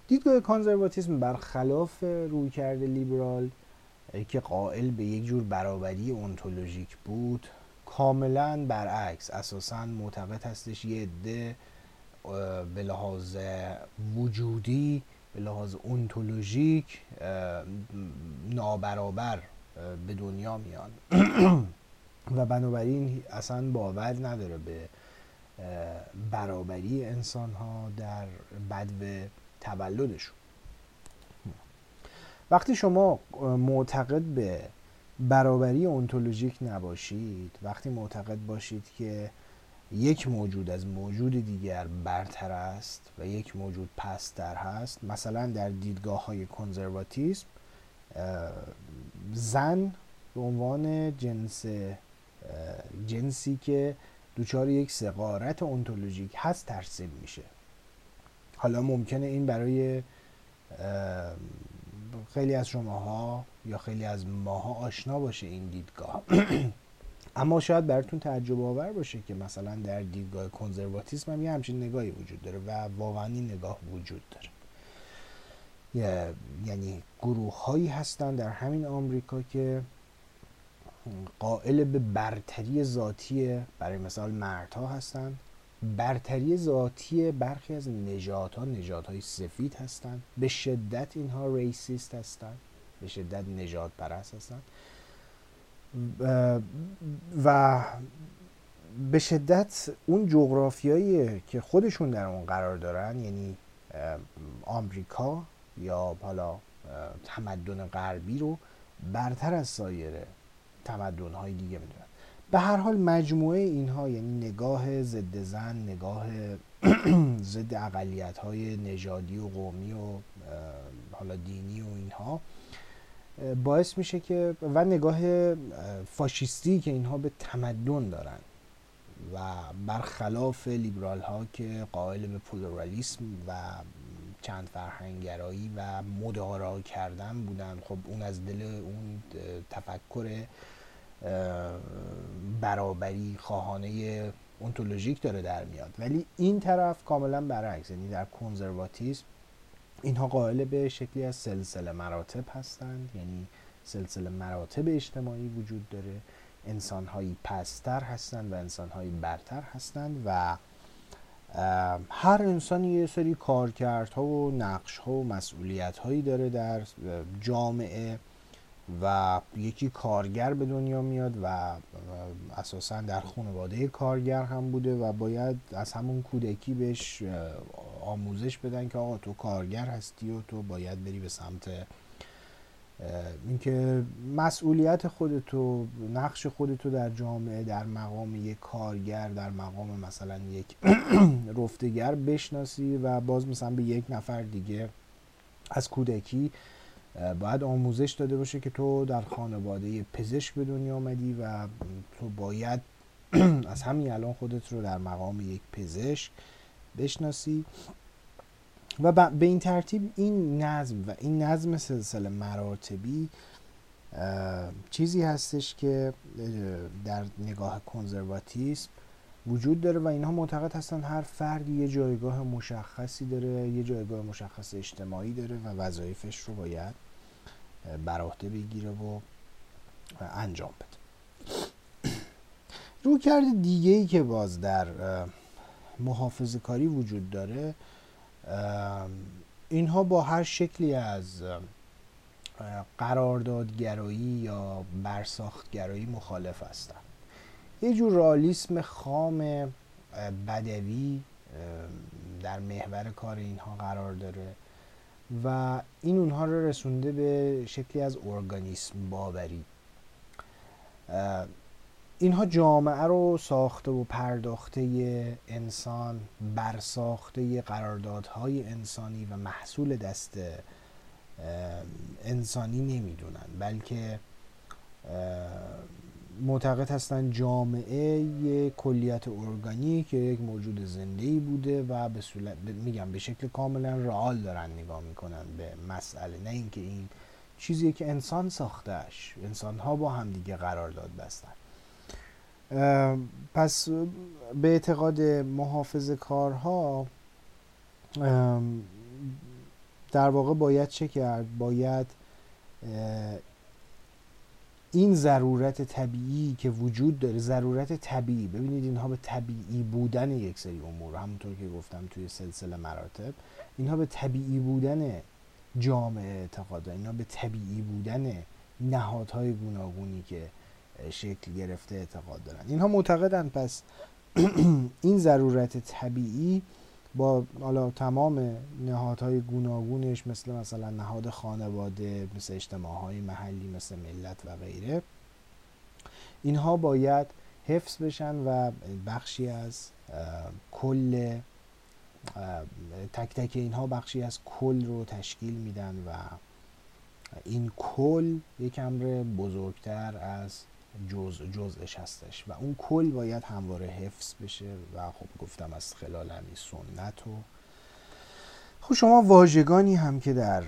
دیدگاه کانزرواتیسم برخلاف رویکرد لیبرال که قائل به یک جور برابری اونتولوژیک بود کاملا برعکس اساسا معتقد هستش یه عده به لحاظ وجودی به لحاظ اونتولوژیک نابرابر به دنیا میان. <clears throat> و بنابراین اصلا باور نداره به برابری انسان ها در بدو تولدشون. وقتی شما معتقد به برابری اونتولوژیک نباشید وقتی معتقد باشید که یک موجود از موجود دیگر برتر است و یک موجود پستر هست مثلا در دیدگاه های کنزرواتیسم زن به عنوان جنس جنسی که دوچار یک سقارت اونتولوژیک هست ترسیم میشه. حالا ممکنه این برای خیلی از شماها یا خیلی از ماها آشنا باشه این دیدگاه. <clears throat> اما شاید براتون تعجب آور باشه که مثلا در دیدگاه کنزرواتیسم هم یه همچین نگاهی وجود داره و واقعا این نگاه وجود داره. یعنی گروه هایی هستن در همین آمریکا که قائل به برتری ذاتی برای مثال مردها هستن. برتری ذاتی برخی از نجات ها نجات های سفید هستند. به شدت اینها ریسیست هستند. به شدت نجات پرست هستند. و به شدت اون جغرافیایی که خودشون در اون قرار دارن یعنی آمریکا یا حالا تمدن غربی رو برتر از سایر تمدن های دیگه می‌دونن. به هر حال مجموعه اینها یعنی نگاه ضد زن نگاه <clears throat> ضد اقلیت های نژادی و قومی و حالا دینی و اینها باعث میشه که و نگاه فاشیستی که اینها به تمدن دارن و برخلاف لیبرال ها که قائل به پلورالیسم و چند فرهنگگرایی و مدارا کردن بودن. خب اون از دل اون تفکر برابری خواهانه اونتولوژیک داره در میاد. ولی این طرف کاملا برعکس یعنی در کنزرواتیسم اینها قائل به شکلی از سلسله مراتب هستند. یعنی سلسله مراتب اجتماعی وجود داره. انسانهایی پستر هستند و انسانهایی برتر هستند و هر انسانی یه سری کارکردها و نقش ها و مسئولیت هایی داره در جامعه و یکی کارگر به دنیا میاد و اساسا در خانواده کارگر هم بوده و باید از همون کودکی بهش آموزش بدن که آقا تو کارگر هستی و تو باید بری به سمت اینکه مسئولیت خودتو نقش خودتو در جامعه در مقام یک کارگر در مقام مثلا یک <clears throat> رفتگر بشناسی و باز مثلا به یک نفر دیگه از کودکی باید آموزش داده باشه که تو در خانواده پزشک به دنیا آمدی و تو باید <clears throat> از همین الان خودت رو در مقام یک پزشک بشناسی. و به این ترتیب این نظم و این نظم سلسله مراتبی چیزی هستش که در نگاه کنزرواتیسم وجود داره و اینها معتقد هستن هر فردی یه جایگاه مشخصی داره یه جایگاه مشخص اجتماعی داره و وظایفش رو باید بر عهده بگیره و انجام بده. <clears throat> رو کرد دیگه ای که باز در محافظه کاری وجود داره اینها با هر شکلی از قراردادگرایی یا برساختگرایی مخالف هستند یه جور رالیسم خام بدوی در محور کار اینها قرار داره و این اونها رو رسونده به شکلی از ارگانیسم باوری. اینها جامعه رو ساخته و پرداخته انسان برساخته قراردادهای انسانی و محصول دست انسانی نمی‌دونن بلکه معتقد هستن جامعه یک کلیت ارگانیک یک موجود زنده ای بوده و به صورت میگم به شکل کاملا رئال دارن نگاه می‌کنن به مسئله. نه اینکه این چیزی که انسان ساختهش انسان ها با هم دیگه قرار داد بستن پس به اعتقاد محافظ کارها در واقع باید چه کرد؟ باید این ضرورت طبیعی که وجود داره ضرورت طبیعی. ببینید اینها به طبیعی بودن یک سری امور همونطور که گفتم توی سلسله مراتب اینها به طبیعی بودن جامعه اعتقاد اینها به طبیعی بودن نهادهای گوناگونی که شکل گرفته اعتقاد دارن. اینها معتقدن پس <clears throat> این ضرورت طبیعی با حالا تمام نهادهای گوناگونش مثل مثلا نهاد خانواده مثل اجتماعهای محلی مثل ملت و غیره اینها باید حفظ بشن و بخشی از کل تک تک اینها بخشی از کل رو تشکیل میدن و این کل یک امر بزرگتر از جز جزش هستش. و اون کل باید همواره حفظ بشه و خب گفتم از خلال همین سنت و خب شما واژگانی هم که در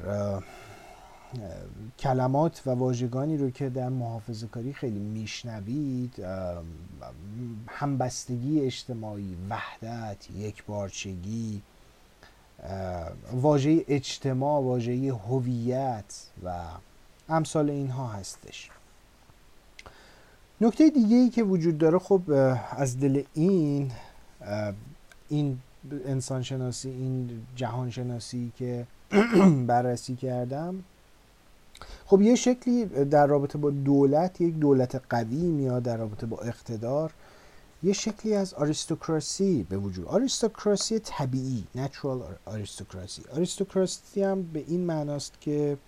کلمات و واژگانی رو که در محافظه کاری خیلی میشنوید همبستگی اجتماعی وحدت یک بارچگی واژه اجتماع واژه هویت و امثال اینها هستش. نکته دیگه ای که وجود داره خب از دل این این انسان شناسی این جهان شناسی که <clears throat> بررسی کردم خب یه شکلی در رابطه با دولت یک دولت قوی میاد در رابطه با اقتدار. یه شکلی از آریستوکراسی به وجود. آریستوکراسی طبیعی نچرال آریستوکراسی آریستوکراسی هم به این معناست که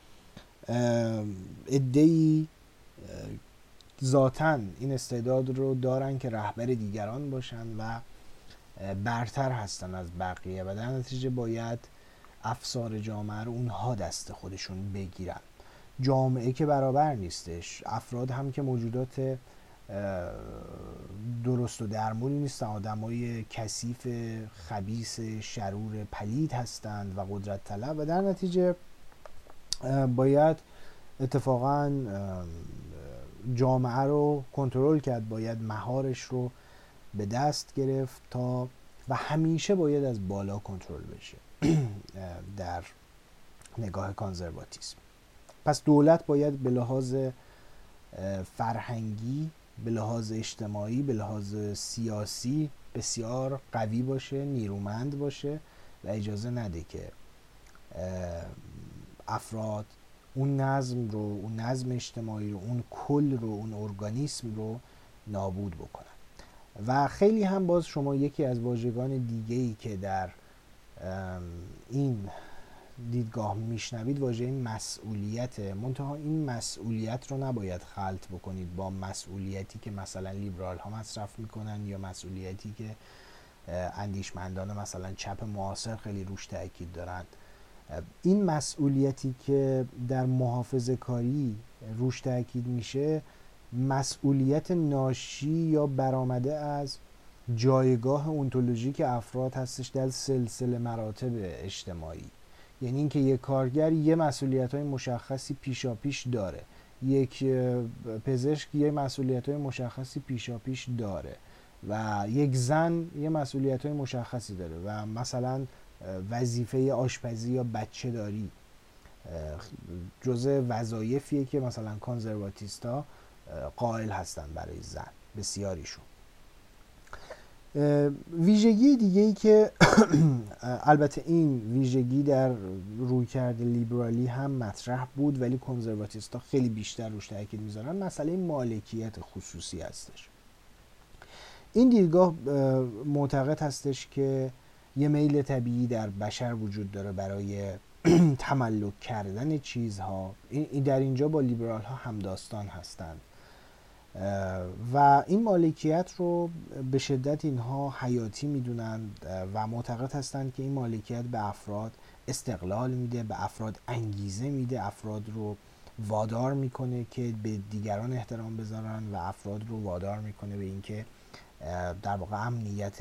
ادهی ذاتا این استعداد رو دارن که رهبر دیگران باشن و برتر هستن از بقیه و در نتیجه باید افسار جامعه رو اونها دست خودشون بگیرن. جامعه که برابر نیستش افراد هم که موجودات درست و درمونی نیستن آدمای کثیف خبیس شرور پلید هستند و قدرت طلب و در نتیجه باید اتفاقا جامعه رو کنترل کرد باید مهارش رو به دست گرفت تا و همیشه باید از بالا کنترل بشه <clears throat> در نگاه کانزرواتیسم. پس دولت باید به لحاظ فرهنگی به لحاظ اجتماعی به لحاظ سیاسی بسیار قوی باشه نیرومند باشه و اجازه نده که افراد اون نظم رو اون نظم اجتماعی رو اون کل رو اون ارگانیسم رو نابود بکنن. و خیلی هم باز شما یکی از واژگان دیگه ای که در این دیدگاه میشنوید واژه مسئولیت. منتها این مسئولیت رو نباید خلط بکنید با مسئولیتی که مثلا لیبرال ها مصرف می‌کنن یا مسئولیتی که اندیشمندان مثلا چپ معاصر خیلی روش تاکید دارند. این مسئولیتی که در محافظه کاری روش تاکید میشه مسئولیت ناشی یا برآمده از جایگاه اونتولوژیک افراد هستش در سلسله مراتب اجتماعی. یعنی اینکه یک کارگر یه مسئولیت های مشخصی پیشا پیش داره. یک پزشک یه مسئولیت های مشخصی پیشا پیش داره و یک زن یه مسئولیت های مشخصی داره و مثلا وظیفه آشپزی یا بچه داری. جزء وظایفیه که مثلا کانزرواتیستا قائل هستن برای زن بسیاریشون. ویژگی دیگه ای که <clears throat> البته این ویژگی در رویکرد لیبرالی هم مطرح بود ولی کنزرواتیست خیلی بیشتر روش تاکید می‌ذارن مسئله مالکیت خصوصی هستش. این دیدگاه معتقد هستش که یه میل طبیعی در بشر وجود داره برای <clears throat> تملک کردن چیزها. این در اینجا با لیبرال ها همداستان هستند. و این مالکیت رو به شدت اینها حیاتی می‌دونند و معتقد هستند که این مالکیت به افراد استقلال میده به افراد انگیزه میده افراد رو وادار می‌کنه که به دیگران احترام بذارن و افراد رو وادار می‌کنه به اینکه در واقع امنیت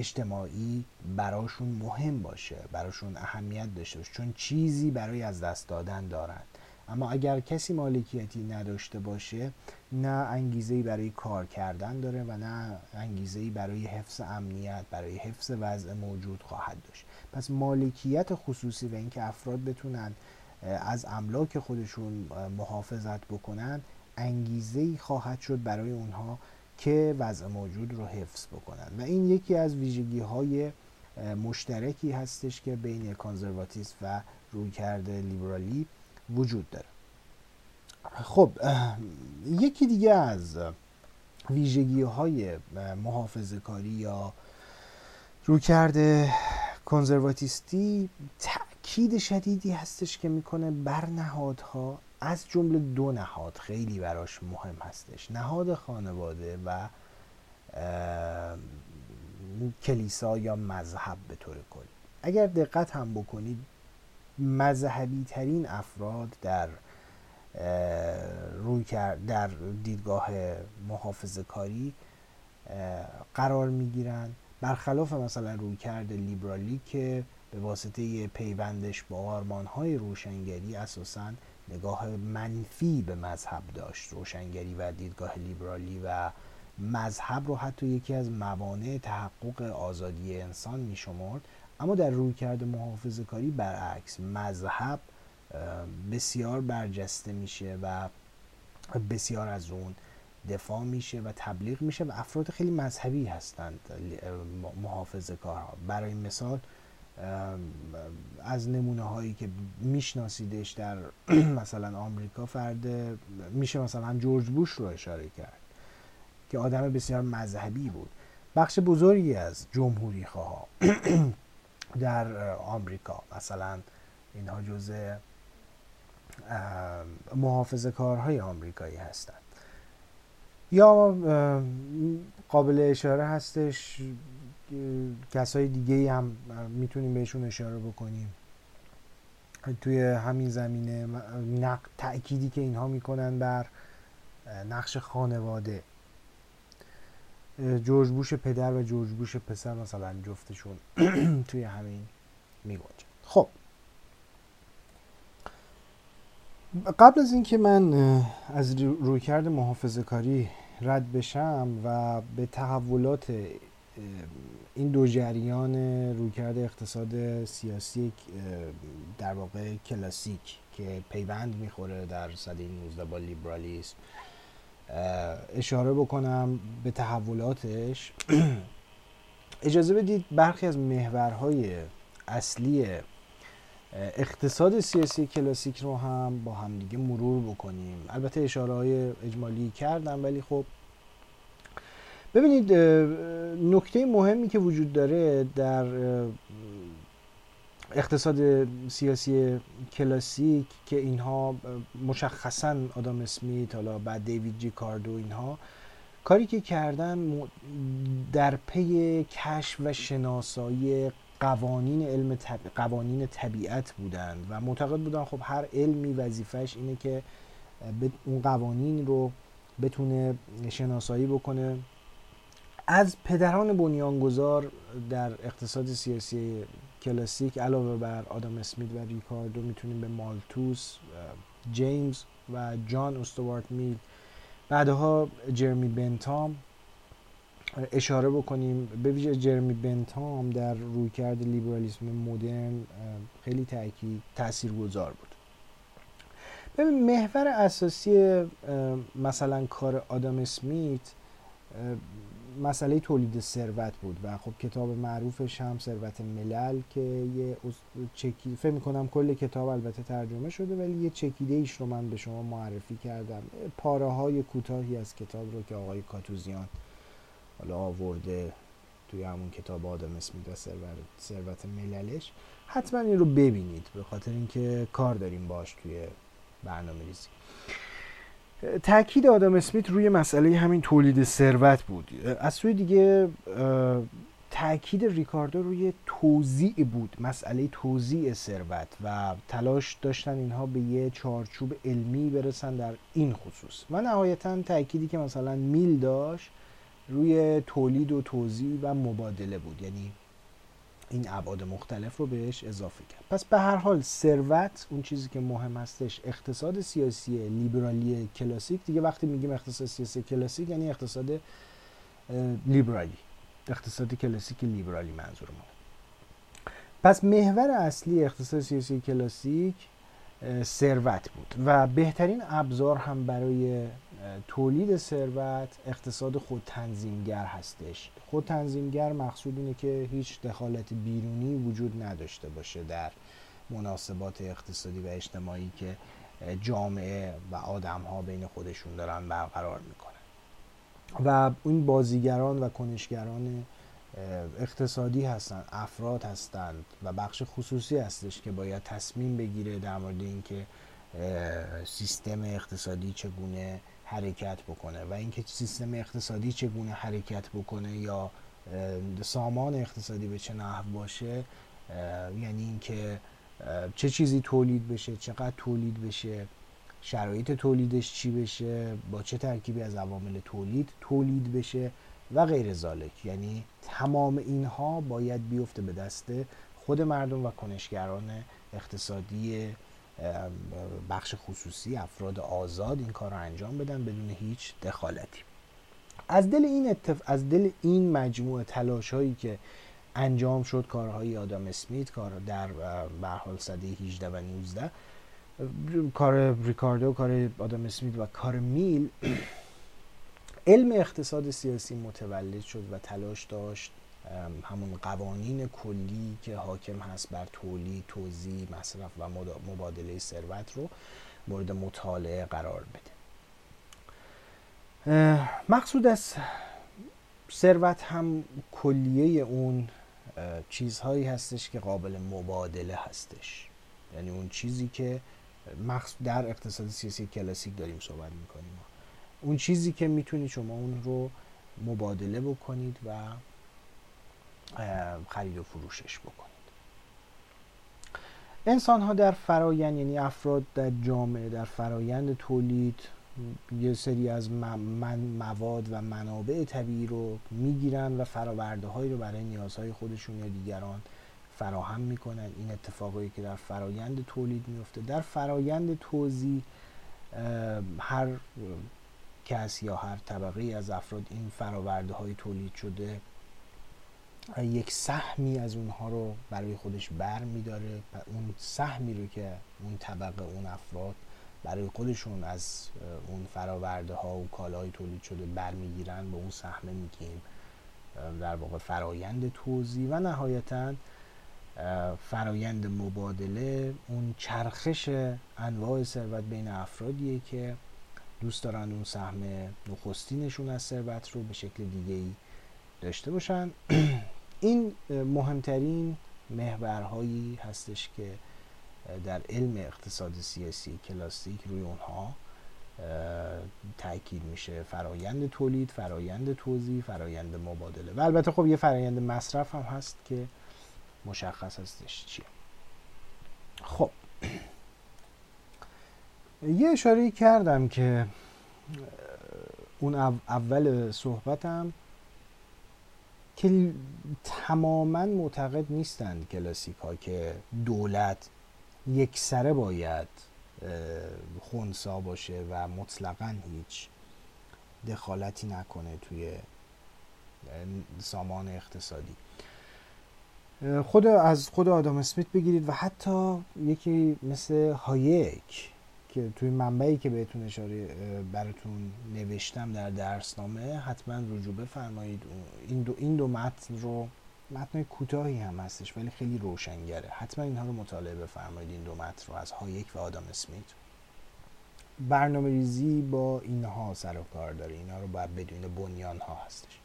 اجتماعی براشون مهم باشه براشون اهمیت داشته باشه چون چیزی برای از دست دادن دارند اما اگر کسی مالکیتی نداشته باشه نه انگیزه برای کار کردن داره و نه انگیزه برای حفظ امنیت برای حفظ وضع موجود خواهد داشت. پس مالکیت خصوصی و اینکه افراد بتونن از املاک خودشون محافظت بکنن انگیزه خواهد شد برای اونها که وضع موجود رو حفظ بکنن. و این یکی از ویژگی های مشترکی هستش که بین کانزرواتیسم و رویکرد لیبرالی وجود داره. خب یکی دیگه از ویژگی های محافظه کاری یا رویکرد کنزرواتیستی تاکید شدیدی هستش که می‌کنه بر نهادها از جمله دو نهاد خیلی براش مهم هستش. نهاد خانواده و کلیسا یا مذهب به طور کلی. اگر دقت هم بکنید مذهبی ترین افراد در روی کرد در دیدگاه محافظه کاری قرار می‌گیرند برخلاف مثلا روی کرده لیبرالی که به واسطه پیوندش با آرمان های روشنگری اساسا نگاه منفی به مذهب داشت روشنگری و دیدگاه لیبرالی و مذهب رو حتی یکی از موانع تحقق آزادی انسان می شمرد اما در روی کرده محافظه کاری برعکس مذهب بسیار برجسته میشه و بسیار از اون دفاع میشه و تبلیغ میشه و افراد خیلی مذهبی هستند محافظه کارها. برای مثال از نمونه هایی که میشناسیدش در <clears throat> مثلا آمریکا فرد میشه مثلا جورج بوش رو اشاره کرد که آدم بسیار مذهبی بود. بخش بزرگی از جمهوری خواه <clears throat> در آمریکا مثلا اینها جزء محافظه کارهای آمریکایی هستند. یا قابل اشاره هستش کسای دیگه هم می‌تونیم بهشون اشاره بکنیم. توی همین زمینه تأکیدی که اینها می‌کنن بر نقش خانواده. جورج بوش پدر و جورج بوش پسر مثلا جفتشون <clears throat> توی همین میگنجن. خب. قبل از اینکه من از رویکرد محافظه کاری رد بشم و به تحولات این دو جریان رویکرد اقتصاد سیاسی در واقع کلاسیک که پیوند می‌خوره در صده 19 با لیبرالیسم. اشاره بکنم به تحولاتش. اجازه بدید برخی از محورهای اصلی اقتصاد سیاسی کلاسیک رو هم با همدیگه مرور بکنیم. البته اشاره های اجمالی کردم ولی خب ببینید نکته مهمی که وجود داره در اقتصاد سیاسی کلاسیک که اینها مشخصا آدام اسمیت حالا بعد دیوید جی کاردو اینها کاری که کردن در پی کشف و شناسایی قوانین علم قوانین طبیعت بودند و معتقد بودن خب هر علمی وظیفش اینه که اون قوانین رو بتونه شناسایی بکنه. از پدران بنیانگذار در اقتصاد سیاسی کلاسیک علاوه بر آدم اسمیت و ریکاردو می‌تونیم به مالتوس جیمز و جان استوارت میل بعدها جرمی بنتام اشاره بکنیم. به ویژه جرمی بنتام در رویکرد لیبرالیسم مدرن خیلی تاکید تاثیرگذار بود. ببین محور اساسی مثلا کار آدم اسمیت مسئله تولید ثروت بود و خب کتاب معروفش هم ثروت ملل که یه چکی فکر می‌کنم کل کتاب البته ترجمه شده ولی یه چکیده ایش رو من به شما معرفی کردم. پاره های کوتاهی از کتاب رو که آقای کاتوزیان حالا آورده توی همون کتاب آدم اسمیت و ثروت مللش. حتما این رو ببینید به خاطر اینکه کار داریم باش توی برنامه ریزی تاکید آدم اسمیت روی مسئله همین تولید ثروت بود. از سوی دیگه تاکید ریکاردو روی توزیع بود مسئله توزیع ثروت و تلاش داشتن اینها به یه چارچوب علمی برسن در این خصوص. و نهایتا تاکیدی که مثلا میل داشت روی تولید و توزیع و مبادله بود. یعنی این ابعاد مختلف رو بهش اضافه کرد. پس به هر حال ثروت اون چیزی که مهم هستش اقتصاد سیاسی لیبرالی کلاسیک. دیگه وقتی میگیم اقتصاد سیاسی کلاسیک یعنی اقتصاد لیبرالی. اقتصاد کلاسیک لیبرالی منظور ما. پس محور اصلی اقتصاد سیاسی کلاسیک ثروت بود. و بهترین ابزار هم برای تولید ثروت اقتصاد خود تنظیمگر هستش. خود تنظیمگر مقصود اینه که هیچ دخالت بیرونی وجود نداشته باشه در مناسبات اقتصادی و اجتماعی که جامعه و آدم ها بین خودشون دارن برقرار می‌کنن. و این بازیگران و کنشگران اقتصادی هستند افراد هستند و بخش خصوصی هستش که باید تصمیم بگیره در مورد اینکه سیستم اقتصادی چگونه حرکت بکنه و اینکه سیستم اقتصادی چگونه حرکت بکنه یا سامان اقتصادی به چه نحو باشه یعنی اینکه چه چیزی تولید بشه چقدر تولید بشه شرایط تولیدش چی بشه با چه ترکیبی از عوامل تولید تولید بشه و غیر ذالک. یعنی تمام اینها باید بیفته به دست خود مردم و کنشگران اقتصادی بخش خصوصی افراد آزاد این کار رو انجام بدن بدون هیچ دخالتی. از دل این اتف... از دل این مجموعه تلاش هایی که انجام شد کارهای آدم اسمیت کار در برحال صده 18 و 19 کار ریکاردو کار آدم اسمیت و کار میل علم اقتصاد سیاسی متولد شد و تلاش داشت همون قوانین کلی که حاکم هست بر تولید، توزیع، مصرف و مبادله ثروت رو مورد مطالعه قرار بده. مقصود از ثروت هم کلیه اون چیزهایی هستش که قابل مبادله هستش. یعنی اون چیزی که در اقتصاد سیاسی کلاسیک داریم صحبت می‌کنیم. اون چیزی که می‌تونید شما اون رو مبادله بکنید و خرید و فروشش بکنید. انسان ها در فرایند یعنی افراد در جامعه در فرایند تولید یه سری از مواد و منابع طبیعی رو می‌گیرن و فراورده هایی رو برای نیازهای خودشون یا دیگران فراهم می‌کنن. این اتفاقایی که در فرایند تولید میفته در فرایند توزیع هر کس یا هر طبقه از افراد این فراورده های تولید شده یک سهمی از اونها رو برای خودش بر میداره اون سهمی رو که اون طبقه اون افراد برای خودشون از اون فراورده ها و کالای تولید شده برمیگیرن به اون سهمه میگیم در واقع فرایند توزیع و نهایتا فرایند مبادله اون چرخش انواع ثروت بین افرادیه که دوست دارن اون سهم نخستینشون از ثروت رو به شکل دیگه ای داشته باشن. <clears throat> این مهمترین محورهایی هستش که در علم اقتصاد سیاسی کلاسیک روی اونها تاکید میشه. فرایند تولید فرایند توزیع فرایند مبادله. و البته خب یه فرایند مصرف هم هست که مشخص هستش چیه. خب. <clears throat> یه اشاره کردم که اون اول صحبتم که تماما معتقد نیستند کلاسیک ها که دولت یک سره باید خونسا باشه و مطلقا هیچ دخالتی نکنه توی سامان اقتصادی. خود از خود آدم اسمیت بگیرید و حتی یکی مثل هایک که توی منبعی که بهتون اشاره براتون نوشتم در درسنامه حتما رجوع بفرمایید. این دو, این دو متن رو متن کوتاهی هم هستش ولی خیلی روشنگره. حتما اینها رو مطالعه بفرمایید این دو متن رو از هایک و آدم اسمیت. برنامه ریزی با اینها سر و کار داره. اینها رو باید بدون بنیان ها هستش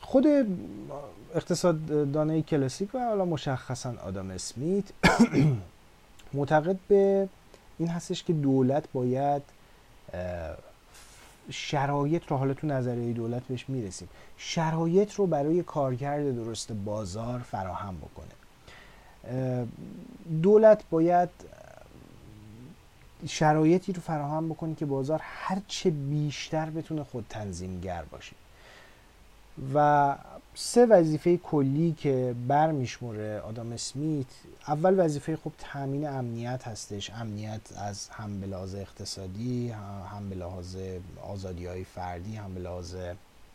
خود اقتصاد دانه کلاسیک و حالا مشخصا آدم اسمیت معتقد به این هستش که دولت باید شرایط رو حالا تو نظریه دولت بهش می‌رسیم شرایط رو برای کارکرد درست بازار فراهم بکنه. دولت باید شرایطی رو فراهم بکنه که بازار هرچه بیشتر بتونه خود تنظیمگر باشه. و سه وظیفه کلی که برمیشموره آدم اسمیت. اول وظیفه خوب تامین امنیت هستش. امنیت از هم به لحاظ اقتصادی هم به لحاظ آزادی های فردی هم به لحاظ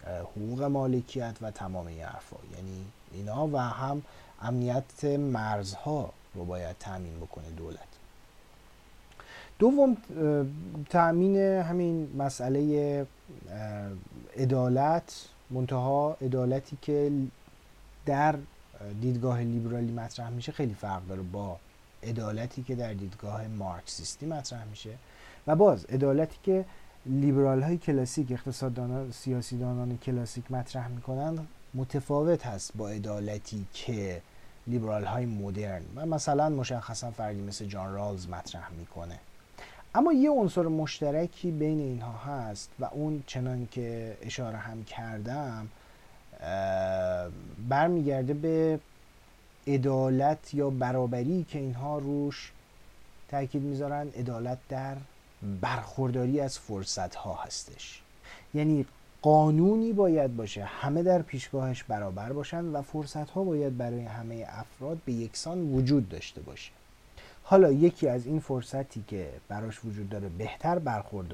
حقوق مالکیت و تمام این یعنی اینا و هم امنیت مرزها رو باید تامین بکنه دولت. دوم تامین همین مسئله عدالت منتها عدالتی که در دیدگاه لیبرالی مطرح میشه خیلی فرق داره با عدالتی که در دیدگاه مارکسیستی مطرح میشه. و باز عدالتی که لیبرال های کلاسیک اقتصاددانان سیاسیدانان کلاسیک مطرح می‌کنن متفاوت هست با عدالتی که لیبرال های مدرن و مثلا مشخصا فردی مثل جان رالز مطرح می‌کنه. اما یه عنصر مشترکی بین اینها هست و اون چنان که اشاره هم کردم برمیگرده به عدالت یا برابری که اینها روش تاکید می‌ذارن. عدالت در برخورداری از فرصت ها هستش. یعنی قانونی باید باشه همه در پیشگاهش برابر باشن و فرصت ها باید برای همه افراد به یکسان وجود داشته باشه. حالا یکی از این فرصتی که براش وجود داره بهتر برخورد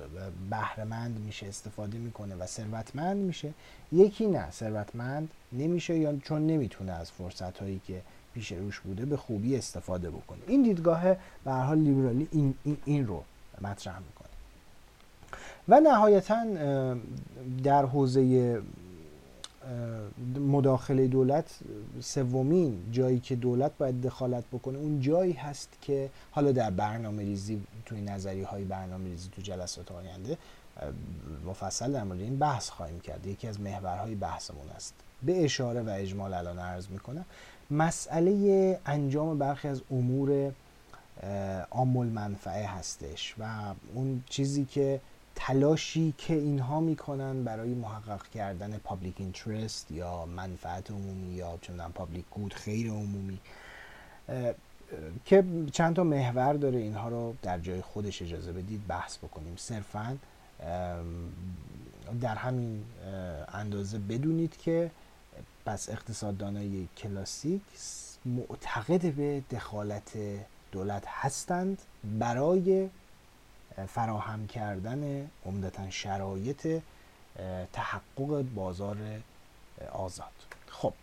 بهرهمند میشه استفاده می‌کنه و ثروتمند میشه یکی نه ثروتمند نمیشه یا چون نمی‌تونه از فرصت هایی که پیش روش بوده به خوبی استفاده بکنه. این دیدگاه به حال لیبرالی این, این, این رو مطرح می‌کنه. و نهایتا در حوزه مداخله دولت سومین جایی که دولت باید دخالت بکنه اون جایی هست که حالا در برنامه ریزی توی نظری های برنامه ریزی تو جلسات آینده مفصل در مورد این بحث خواهیم کرد. یکی از محورهای بحثمون است. به اشاره و اجمال الان عرض می‌کنم مسئله انجام برخی از امور عام‌المنفعه هستش و اون چیزی که تلاشی که اینها می‌کنن برای محقق کردن public interest یا منفعت عمومی یا چندان public good خیر عمومی که چند تا محور داره اینها رو در جای خودش اجازه بدید بحث بکنیم. صرفا در همین اندازه بدونید که پس اقتصاددانای کلاسیک معتقد به دخالت دولت هستند برای فراهم کردن عمدتا شرایط تحقق بازار آزاد. خب.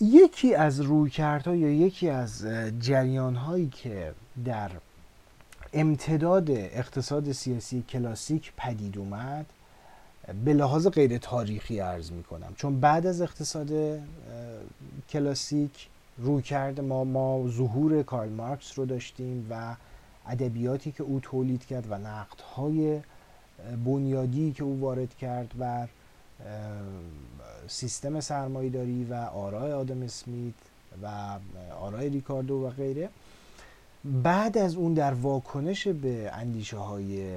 یکی از رویکردها یا یکی از جریان هایی که در امتداد اقتصاد سیاسی کلاسیک پدید اومد به لحاظ غیر تاریخی ارز می کنم چون بعد از اقتصاد کلاسیک روی کرده ما ما ظهور کارل مارکس رو داشتیم و ادبیاتی که او تولید کرد و نقدهای بنیادی که او وارد کرد بر سیستم سرمایداری و آرای آدم اسمیت و آرای ریکاردو و غیره. بعد از اون در واکنش به اندیشه های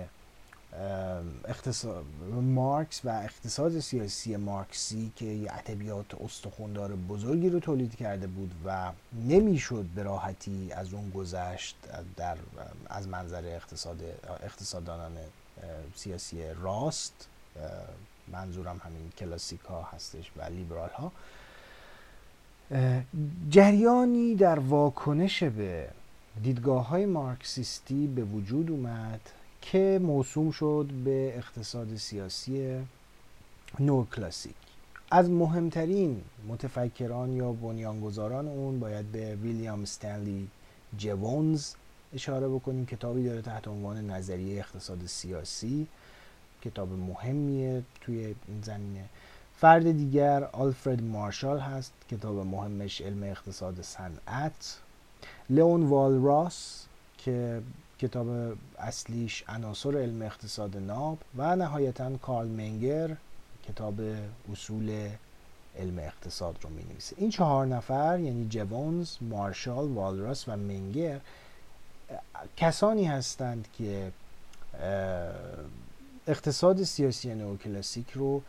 اقتصاد مارکس و اقتصاد سیاسی مارکسی که یه ادبیات استخوندار بزرگی رو تولید کرده بود و نمی‌شد به راحتی از اون گذشت در از منظر اقتصاد اقتصاددانان سیاسی راست. منظورم همین کلاسیک هستش و لیبرال ها جریانی در واکنش به دیدگاه های مارکسیستی به وجود اومد. که موسوم شد به اقتصاد سیاسی نو کلاسیک. از مهمترین متفکران یا بنیانگذاران اون باید به ویلیام استنلی جوونز اشاره بکنیم کتابی داره تحت عنوان نظریه اقتصاد سیاسی. کتاب مهمیه توی این زمینه. فرد دیگر آلفرد مارشال هست کتاب مهمش علم اقتصاد صنعت. لئون والراس که کتاب اصلیش عناصر علم اقتصاد ناب و نهایتا کارل منگر کتاب اصول علم اقتصاد رو می نویسه این چهار نفر یعنی جوانز، مارشال، والراس و منگر کسانی هستند که اقتصاد سیاسی نوکلاسیک رو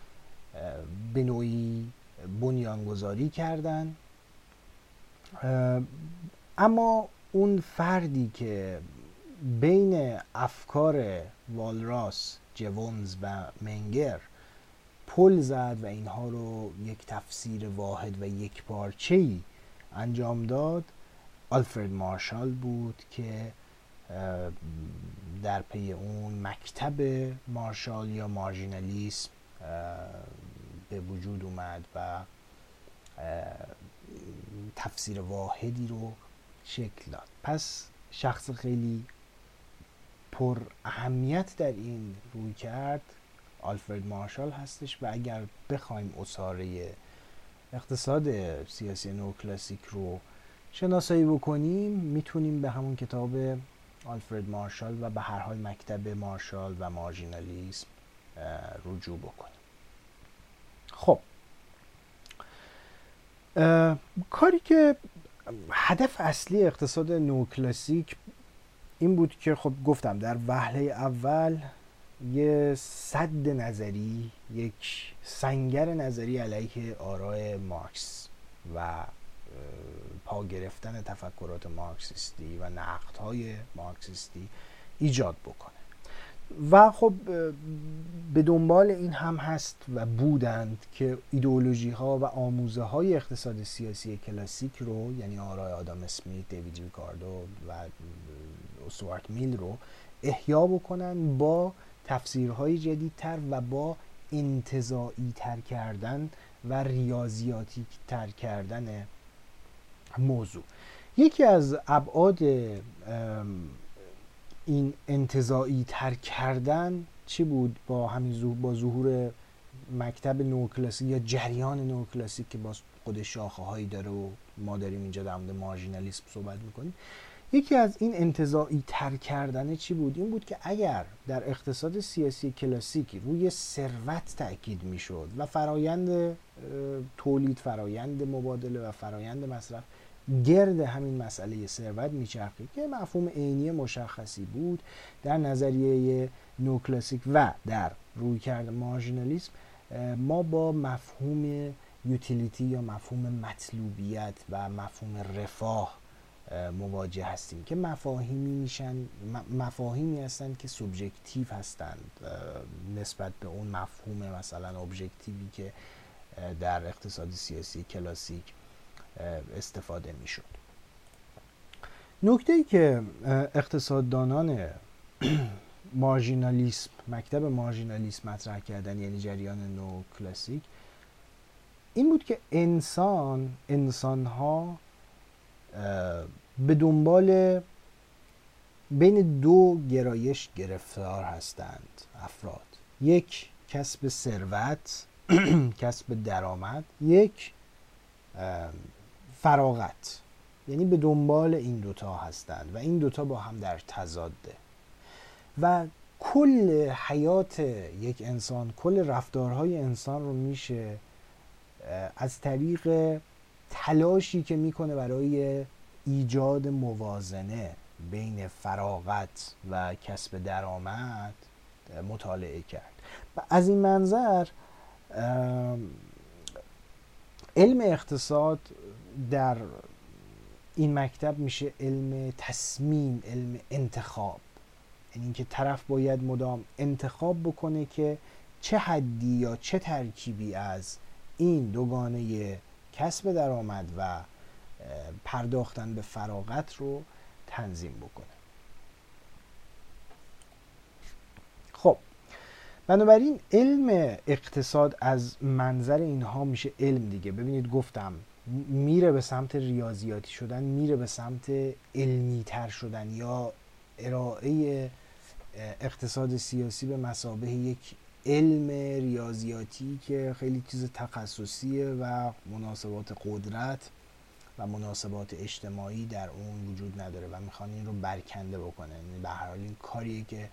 به نوعی بنیانگذاری کردن. اما اون فردی که بین افکار والراس جوونز و منگر پل زد و اینها رو یک تفسیر واحد و یک پارچه‌ای انجام داد. آلفرد مارشال بود که در پی اون مکتب مارشال یا مارژینالیسم به وجود اومد و تفسیر واحدی رو شکل داد. پس شخص خیلی پر اهمیت در این روی کرد آلفرد مارشال هستش و اگر بخوایم اصاره اقتصاد سیاسی نو کلاسیک رو شناسایی بکنیم می‌تونیم به همون کتاب آلفرد مارشال و به هر حال مکتب مارشال و مارژینالیسم رجوع بکنیم. خب. کاری که هدف اصلی اقتصاد نوکلاسیک این بود که خب گفتم در وهله اول یه صد نظری یک سنگر نظری علیه آرای مارکس و پا گرفتن تفکرات مارکسیستی و نقدهای مارکسیستی ایجاد بکنه. و خب به دنبال این هم هست و بودند که ایدئولوژی ها و آموزه های اقتصاد سیاسی کلاسیک رو یعنی آرای آدام اسمیت، دیوید ریکاردو و استوارت میل رو احیا بکنن با تفسیرهای جدیدتر و با انتظاعی تر کردن و ریاضیاتی تر کردن موضوع. یکی از ابعاد این انتظاعی تر کردن چی بود با همین با ظهور مکتب نوکلاسیک یا جریان نوکلاسیک که باز خود شاخه هایی داره و ما داریم اینجا در مورد مارژینالیسم صحبت می‌کنیم؟ یکی از این انتظاعی تر کردن چی بود؟ این بود که اگر در اقتصاد سیاسی کلاسیکی روی ثروت تاکید می‌شد و فرایند تولید فرایند مبادله و فرایند مصرف گرد همین مسئله ثروت میچرخید که مفهوم عینی مشخصی بود در نظریه نوکلاسیک و در رویکرد مارژینالیسم ما با مفهوم یوتیلیتی یا مفهوم مطلوبیت و مفهوم رفاه مواجه هستیم که مفاهیمی میشن مفاهیمی هستند که سوبژکتیو هستند نسبت به اون مفهوم مثلا ابژکتیوی که در اقتصاد سیاسی کلاسیک استفاده می‌شد. نکته ای که اقتصاددانان <clears throat> مارژینالیسم مکتب مارژینالیسم مطرح کردن یعنی جریان نو کلاسیک این بود که انسان انسان ها به دنبال بین دو گرایش گرفتار هستند افراد. یک کسب ثروت <clears throat> کسب درآمد. یک فراغت. یعنی به دنبال این دوتا هستند و این دوتا با هم در تضاده. و کل حیات یک انسان کل رفتارهای انسان رو میشه از طریق تلاشی که می‌کنه برای ایجاد موازنه بین فراغت و کسب درآمد مطالعه کرد. و از این منظر علم اقتصاد در این مکتب میشه علم تصمیم علم انتخاب. یعنی اینکه طرف باید مدام انتخاب بکنه که چه حدی یا چه ترکیبی از این دوگانه کسب درآمد و پرداختن به فراغت رو تنظیم بکنه. خب بنابراین علم اقتصاد از منظر اینها میشه علم دیگه. ببینید گفتم میره به سمت ریاضیاتی شدن میره به سمت علمی تر شدن یا ارائه اقتصاد سیاسی به مسابه یک علم ریاضیاتی که خیلی چیز تخصصیه و مناسبات قدرت و مناسبات اجتماعی در اون وجود نداره و می‌خوان این رو برکنده بکنه یعنی به هر حال این کاریه که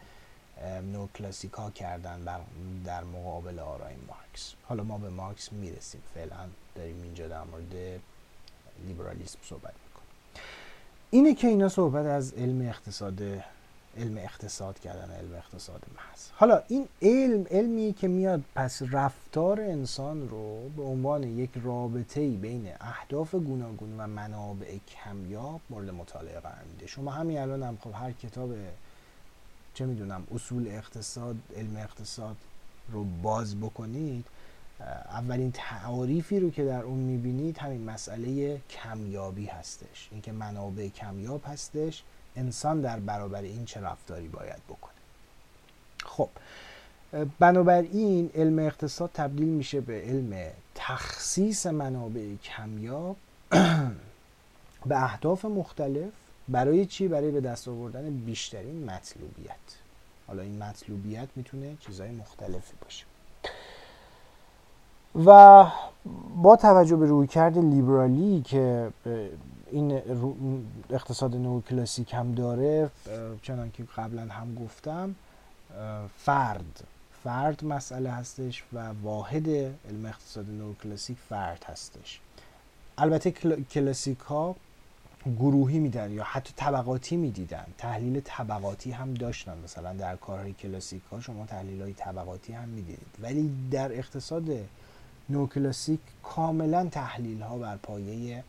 نو کلاسیک ها کردن در مقابل آرای مارکس. حالا ما به مارکس می‌رسیم فعلا. داریم اینجا در مورد لیبرالیسم صحبت می‌کنیم. اینه که اینا صحبت از علم اقتصاد علم اقتصاد کردن علم اقتصاد محض. حالا این علم علمی که میاد پس رفتار انسان رو به عنوان یک رابطه بین اهداف گوناگون و منابع کمیاب مورد مطالعه قرار میده. شما همین الان هم خب هر کتاب چه می‌دونم اصول اقتصاد علم اقتصاد رو باز بکنید اولین تعاریفی رو که در اون می‌بینید همین مسئله کمیابی هستش. اینکه منابع کمیاب هستش انسان در برابر این چه رفتاری باید بکنه. خب بنابراین علم اقتصاد تبدیل میشه به علم تخصیص منابع کمیاب <clears throat> به اهداف مختلف. برای چی؟ برای به دست آوردن بیشترین مطلوبیت. حالا این مطلوبیت می‌تونه چیزهای مختلفی باشه. و با توجه به رویکرد لیبرالی که این اقتصاد نو کلاسیک هم داره چنان که قبلا هم گفتم فرد. فرد مسئله هستش و واحد علم اقتصاد نو کلاسیک فرد هستش. البته کلاسیک ها گروهی میدن یا حتی طبقاتی می‌دیدن. تحلیل طبقاتی هم داشتن. مثلا در کارهای کلاسیک ها شما تحلیل های طبقاتی هم می‌دیدید. ولی در اقتصاد نوکلاسیک کاملا تحلیل ها بر پایه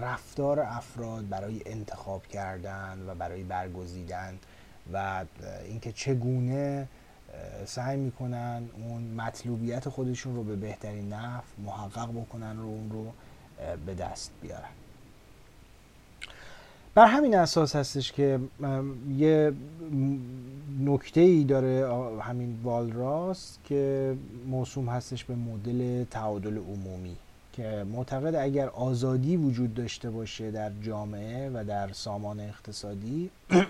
رفتار افراد برای انتخاب کردن و برای برگزیدن و اینکه چگونه سعی می‌کنن اون مطلوبیت خودشون رو به بهترین نحو محقق بکنن رو اون رو به دست بیارن. بر همین اساس هستش که یه نکته ای داره همین والراس که موسوم هستش به مدل تعادل عمومی که معتقد اگر آزادی وجود داشته باشه در جامعه و در سامان اقتصادی <clears throat>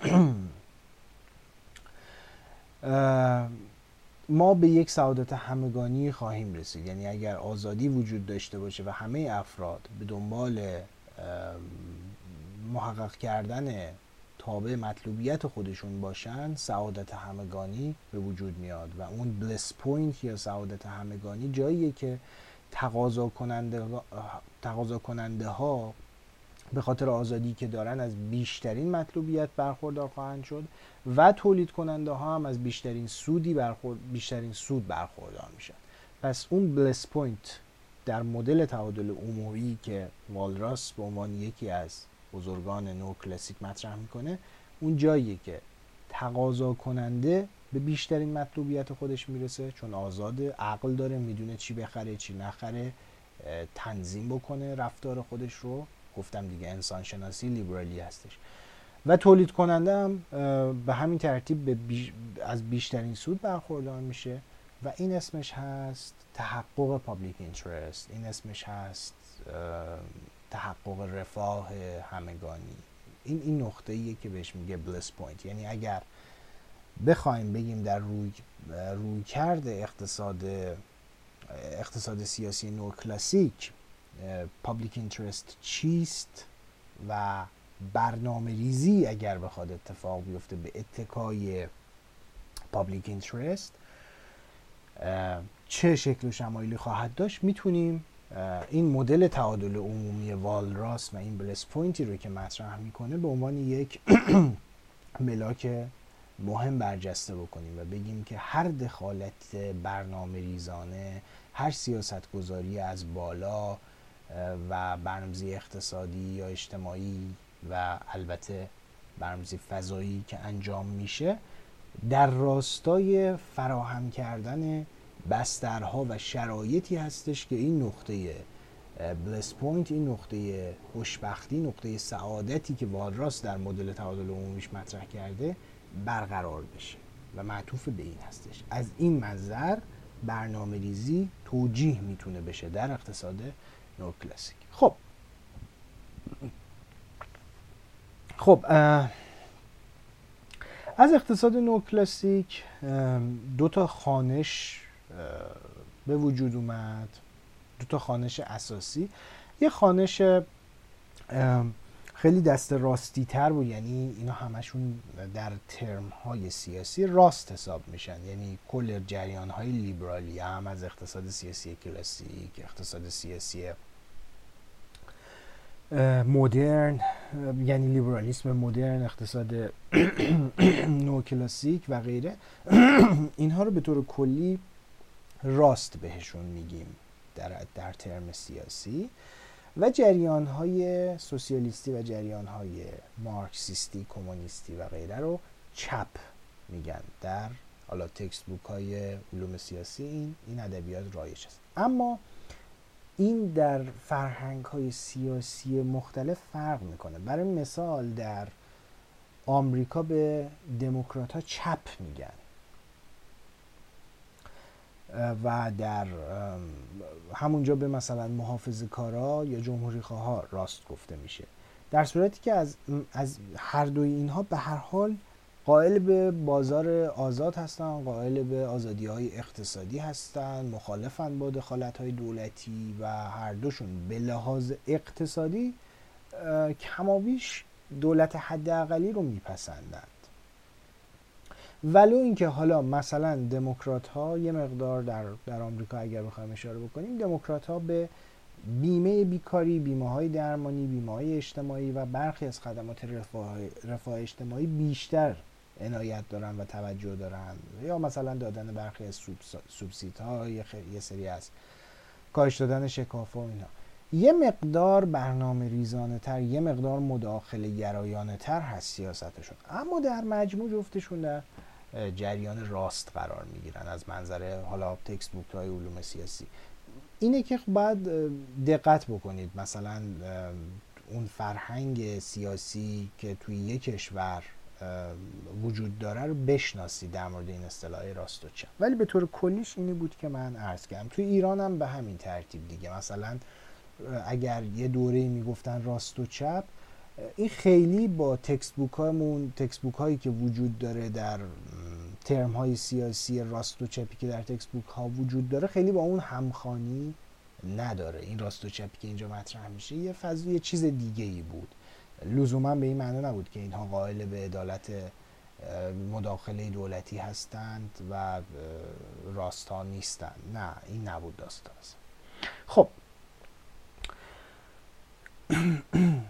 ما به یک سعادت همگانی خواهیم رسید. یعنی اگر آزادی وجود داشته باشه و همه افراد به دنبال محقق کردن تابع مطلوبیت خودشون باشن سعادت همگانی به وجود میاد و اون bliss point یا سعادت همگانی جاییه که تقاضا کننده, کننده ها به خاطر آزادی که دارن از بیشترین مطلوبیت برخوردار خواهند شد و تولید کننده ها هم از بیشترین سودی برخورد بیشترین سود برخوردار میشن. پس اون bliss point در مدل تعادل عمومی که والراس به عنوان یکی از بزرگان نو کلاسیک مطرح می‌کنه اون جاییه که تقاضا کننده به بیشترین مطلوبیت خودش می‌رسه چون آزاد عقل داره می‌دونه چی بخره چی نخره تنظیم بکنه رفتار خودش رو. گفتم دیگه انسان شناسی لیبرالی هستش. و تولید کننده هم به همین ترتیب به از بیشترین سود برخوردار میشه و این اسمش هست تحقق public interest این اسمش هست تحقق رفاه همگانی. این این نقطه ایه که بهش میگه bliss point یعنی اگر بخوایم بگیم در روی رویکرد اقتصاد اقتصاد سیاسی نو کلاسیک public interest چیست و برنامه ریزی اگر بخواد اتفاق بیفته به اتکای public interest چه شکل و شمایلی خواهد داشت؟ می‌تونیم این مدل تعادل عمومی والراس و این bliss point ی رو که مطرح می‌کنه به عنوان یک <clears throat> ملاک مهم برجسته بکنیم و بگیم که هر دخالت برنامه ریزانه هر سیاست گذاری از بالا و برنامه‌ریزی اقتصادی یا اجتماعی و البته برنامه‌ریزی فضایی که انجام میشه در راستای فراهم کردن بسترها و شرایطی هستش که این نقطه bliss point این نقطه خوشبختی نقطه سعادتی که والراس در مدل تعادل عمومیش مطرح کرده برقرار بشه و معطوف به این هستش. از این منظر برنامه ریزی توجیه می‌تونه بشه در اقتصاد نو کلاسیک. خب. خب از اقتصاد نو کلاسیک دو تا خانش به وجود اومد. دو تا خانش اساسی. یه خانش خیلی دست راستی تر بود. یعنی اینا همشون در ترم های سیاسی راست حساب میشن. یعنی کل جریان های لیبرالی هم از اقتصاد سیاسی کلاسیک اقتصاد سیاسی مدرن یعنی لیبرالیسم مدرن اقتصاد <clears throat> نو کلاسیک و غیره. <clears throat> اینها رو به طور کلی راست بهشون میگیم در, در ترم سیاسی و جریان های سوسیالیستی و جریان های مارکسیستی کمونیستی و غیره رو چپ میگن در حالا تکست بوک های علوم سیاسی. این این ادبیات رایج است. اما این در فرهنگ های سیاسی مختلف فرق می‌کنه. برای مثال در آمریکا به دموکرات ها چپ میگن. و در همونجا به مثلا محافظ کارا یا جمهوری خواه راست گفته میشه. در صورتی که از, از هر دوی اینها به هر حال قائل به بازار آزاد هستن قائل به آزادی های اقتصادی هستن مخالفن با دخالت های دولتی و هر دوشون. به لحاظ اقتصادی کمابیش دولت حداقلی رو میپسندن. ولو اینکه حالا مثلا دموکرات ها یه مقدار در در آمریکا اگر بخوایم اشاره بکنیم دموکرات ها به بیمه بیکاری بیمه های درمانی بیمه های اجتماعی و برخی از خدمات رفاه, رفاه اجتماعی بیشتر عنایت دارن و توجه دارن. یا مثلا دادن برخی از سوبسید ها یه, سری از کاهش دادن شکاف و اینا. یه مقدار برنامه ریزانه تر یه مقدار مداخله گرایانه تر هست سیاستشون. اما در مجموع جفتشون در جریان راست قرار می‌گیرن از منظر حالا تکست بوک های علوم سیاسی. اینه که باید دقت بکنید مثلا اون فرهنگ سیاسی که توی یک کشور وجود داره رو بشناسید در مورد این اصطلاح راست و چپ. ولی به طور کلیش اینی بود که من عرض کردم. توی ایران هم به همین ترتیب دیگه. مثلا اگر یه دوره می‌گفتن راست و چپ این خیلی با تکست بوک بوک هایی که وجود داره در ترم های سیاسی راست و چپی که در تکست بوک ها وجود داره خیلی با اون همخانی نداره. این راست و چپی که اینجا مطرح میشه یه فضل یه چیز دیگه ای بود. لزوما به این معنا نبود که اینها قائل به عدالت مداخله دولتی هستند و راستا نیستند. نه این نبود داستان. خب. <clears throat>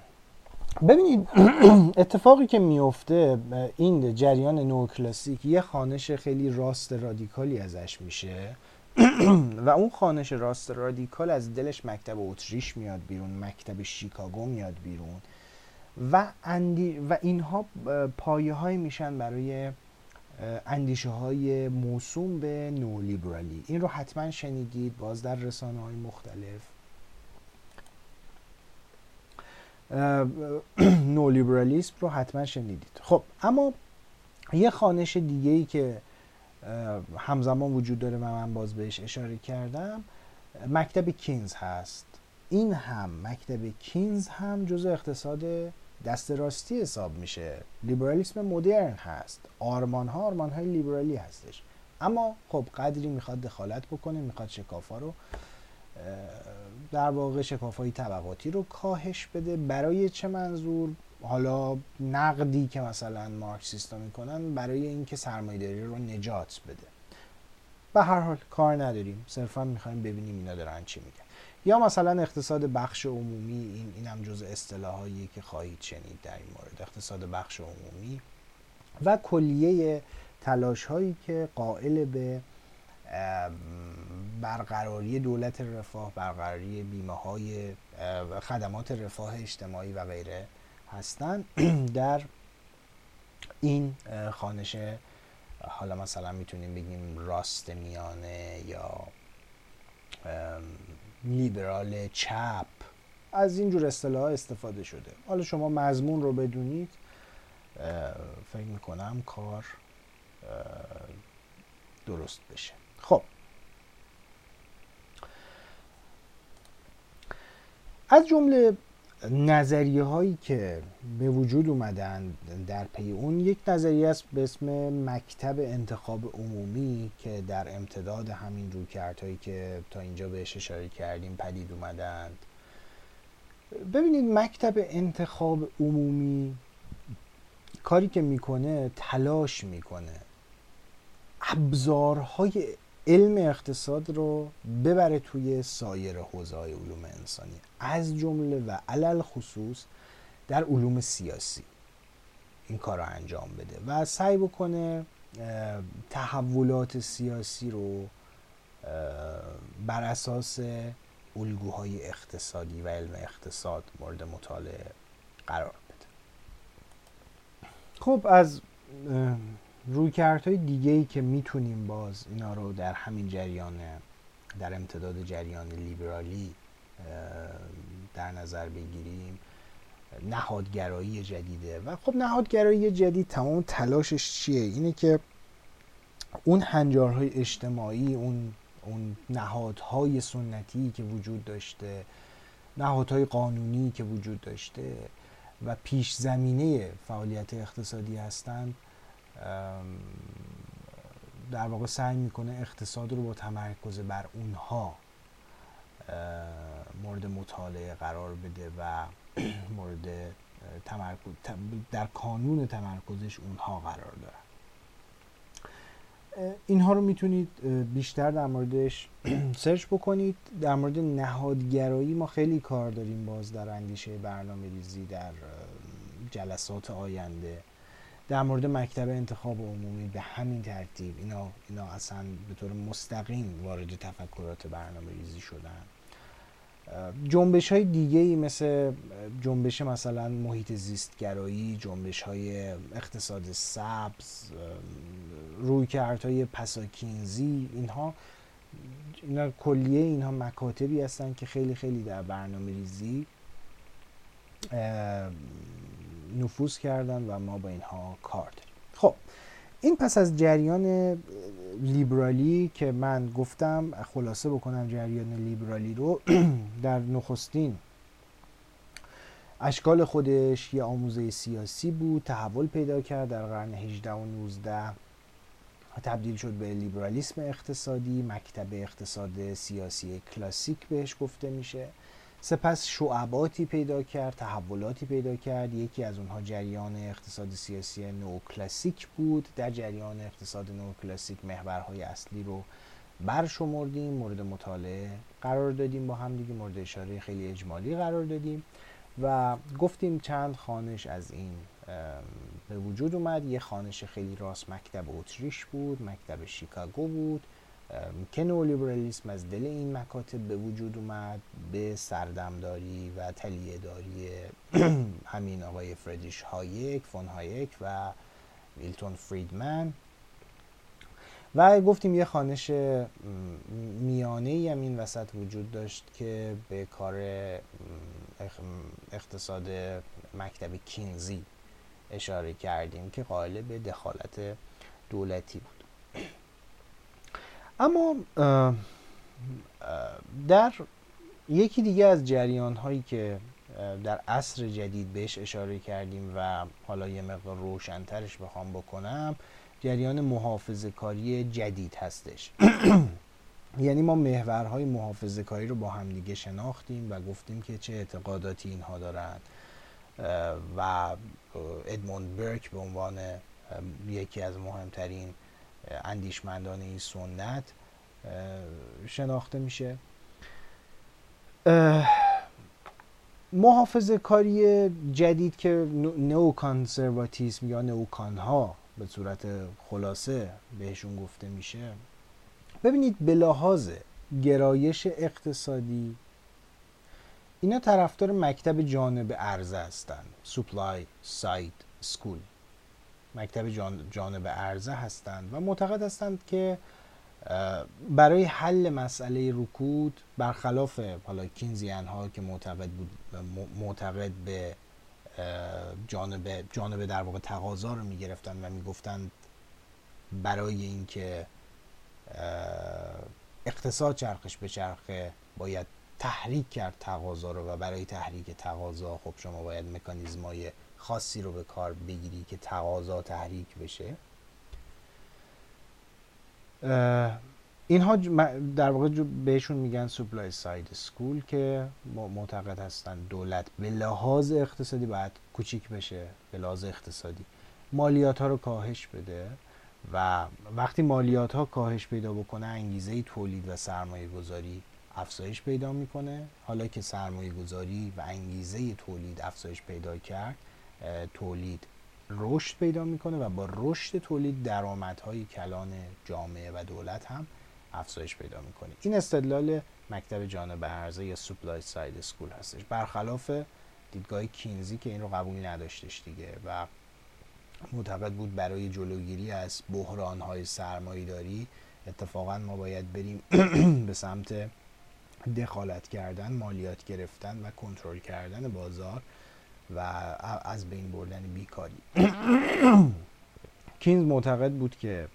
ببینید <clears throat> اتفاقی که میفته این جریان نو کلاسیک یه خانش خیلی راست رادیکالی ازش میشه. <clears throat> و اون خانش راست رادیکال از دلش مکتب اتریش میاد بیرون مکتب شیکاگو میاد بیرون. و, اندی و اینها پایه های میشن برای اندیشه های موسوم به نولیبرالی. این رو حتما شنیدید باز در رسانه های مختلف. <clears throat> نولیبرالیسم رو حتما شنیدید. خب اما یه خانش دیگه ای که همزمان وجود داره و من باز بهش اشاره کردم مکتب کینز هست. این هم مکتب کینز هم جزء اقتصاد دست راستی حساب میشه. لیبرالیسم مدرن هست. آرمان ها آرمان های لیبرالی هستش. اما خب قدری می‌خواد دخالت بکنه می‌خواد شکافا رو در واقع شکاف های طبقاتی رو کاهش بده. برای چه منظور؟ حالا نقدی که مثلا مارکسیستا می‌کنن برای اینکه سرمایه‌داری رو نجات بده. به هر حال کار نداریم. صرفا می‌خوایم ببینیم اینا دارن چی میگن. یا مثلا اقتصاد بخش عمومی این اینم جز اصطلاحایی که خواهید شنید در این مورد. اقتصاد بخش عمومی و کلیه تلاش هایی که قائل به برقراری دولت رفاه برقراری بیمه های خدمات رفاه اجتماعی و غیره هستن. <clears throat> در این خانش حالا مثلا می‌تونیم بگیم راست میانه یا لیبرال چپ از اینجور اصطلاح استفاده شده. حالا شما مضمون رو بدونید. فکر می‌کنم کار درست بشه. خب. از جمله نظریه هایی که به وجود اومدن در پی اون یک نظریه است به اسم مکتب انتخاب عمومی که در امتداد همین رویکردهایی که تا اینجا بهش اشاره کردیم پدید اومدند. ببینید مکتب انتخاب عمومی کاری که می‌کنه تلاش می‌کنه. ابزارهای علم اقتصاد رو ببره توی سایر حوزه های علوم انسانی. از جمله و علل خصوص در علوم سیاسی. این کار رو انجام بده و سعی بکنه تحولات سیاسی رو بر اساس الگوهای اقتصادی و علم اقتصاد مورد مطالعه قرار بده. خب از رویکردهای دیگه ای که می‌تونیم باز اینا رو در همین جریان در امتداد جریان لیبرالی در نظر بگیریم نهادگرایی جدیده. و خب نهادگرایی جدید تمام تلاشش چیه؟ اینه که اون هنجارهای اجتماعی اون اون نهادهای سنتی که وجود داشته نهادهای قانونی که وجود داشته و پیش زمینه فعالیت اقتصادی هستند در واقع سعی می‌کنه اقتصاد رو با تمرکز بر اونها مورد مطالعه قرار بده و <clears throat> مورد تمرکز در کانون تمرکزش اونها قرار دارن. اینها رو می‌تونید بیشتر در موردش <clears throat> سرچ بکنید. در مورد نهادگرایی ما خیلی کار داریم باز در اندیشه برنامه ریزی در جلسات آینده. در مورد مکتب انتخاب عمومی به همین ترتیب اینا, اینا اصلا به طور مستقیم وارد تفکرات برنامه ریزی شدن. جنبش های دیگه ای مثل جنبش مثلا محیط زیستگرایی جنبش های اقتصاد سبز روی های پساکینزی اینها اینا کلیه اینها مکاتبی هستن که خیلی خیلی در برنامه ریزی نفوذ کردن و ما با اینها کار داریم. خب این پس از جریان لیبرالی که من گفتم خلاصه بکنم جریان لیبرالی رو <clears throat> در نخستین اشکال خودش یه آموزه سیاسی بود تحول پیدا کرد در قرن 18 و 19 تبدیل شد به لیبرالیسم اقتصادی مکتب اقتصاد سیاسی کلاسیک بهش گفته میشه. سپس شعباتی پیدا کرد تحولاتی پیدا کرد. یکی از اونها جریان اقتصاد سیاسی نوکلاسیک بود. در جریان اقتصاد نوکلاسیک محورهای اصلی رو برشمردیم مورد مطالعه قرار دادیم با هم دیگه مورد اشاره خیلی اجمالی قرار دادیم و گفتیم چند خوانش از این به وجود اومد. یه خوانش خیلی راست مکتب اتریش بود مکتب شیکاگو بود. که نولیبرالیسم از دل این مکاتب به وجود اومد به سردمداری و طلایه داری <clears throat> همین آقای فردریش هایک فون هایک و میلتون فریدمن. و گفتیم یه خانش میانه ای هم این وسط وجود داشت که به کار اقتصاد مکتب کینزی اشاره کردیم که قائل به دخالت دولتی بود. اما در یکی دیگه از جریان هایی که در عصر جدید بهش اشاره کردیم و حالا یه مقدار روشنترش بخوام بکنم جریان محافظه کاری جدید هستش. <clears throat> یعنی ما محورهای محافظه کاری رو با همدیگه شناختیم و گفتیم که چه اعتقاداتی اینها دارند و ادموند برک به عنوان یکی از مهمترین اندیشمندان این سنت شناخته میشه. محافظه کاری جدید که نو کانسرواتیسم یا نوکان ها به صورت خلاصه بهشون گفته میشه. ببینید به لحاظ گرایش اقتصادی اینا طرفدار مکتب جانب عرضه هستند سوپلای ساید سکول مکتب جانب عرضه هستند و معتقد هستند که برای حل مسئله رکود برخلاف حالا کینزیان ها که معتقد بود معتقد به جانب جانب در واقع تقاضا رو می‌گرفتن و می‌گفتند برای اینکه اقتصاد چرخش به چرخه باید تحریک کرد تقاضا رو و برای تحریک تقاضا خب شما باید مکانیزمای خاصی رو به کار بگیری که تقاضا تحریک بشه؟ اینها در واقع بهشون میگن سپلای ساید سکول که معتقد هستن دولت به لحاظ اقتصادی باید کوچیک بشه به لحاظ اقتصادی. مالیات ها رو کاهش بده و وقتی مالیات ها کاهش پیدا بکنه انگیزه تولید و سرمایه گذاری افزایش پیدا می‌کنه. حالا که سرمایه گذاری و انگیزه تولید افزایش پیدا کرد تولید رشد پیدا می‌کنه و با رشد تولید درآمدهای کلان جامعه و دولت هم افزایش پیدا می‌کنه. این استدلال مکتب جانب عرضه یا supply side school هستش. برخلاف دیدگاه کینزی که این رو قبول نداشتش دیگه و معتقد بود برای جلوگیری از بحران های سرمایه داری اتفاقا ما باید بریم <clears throat> به سمت دخالت کردن مالیات گرفتن و کنترل کردن بازار و از بین بردن بیکاری. کینز معتقد بود که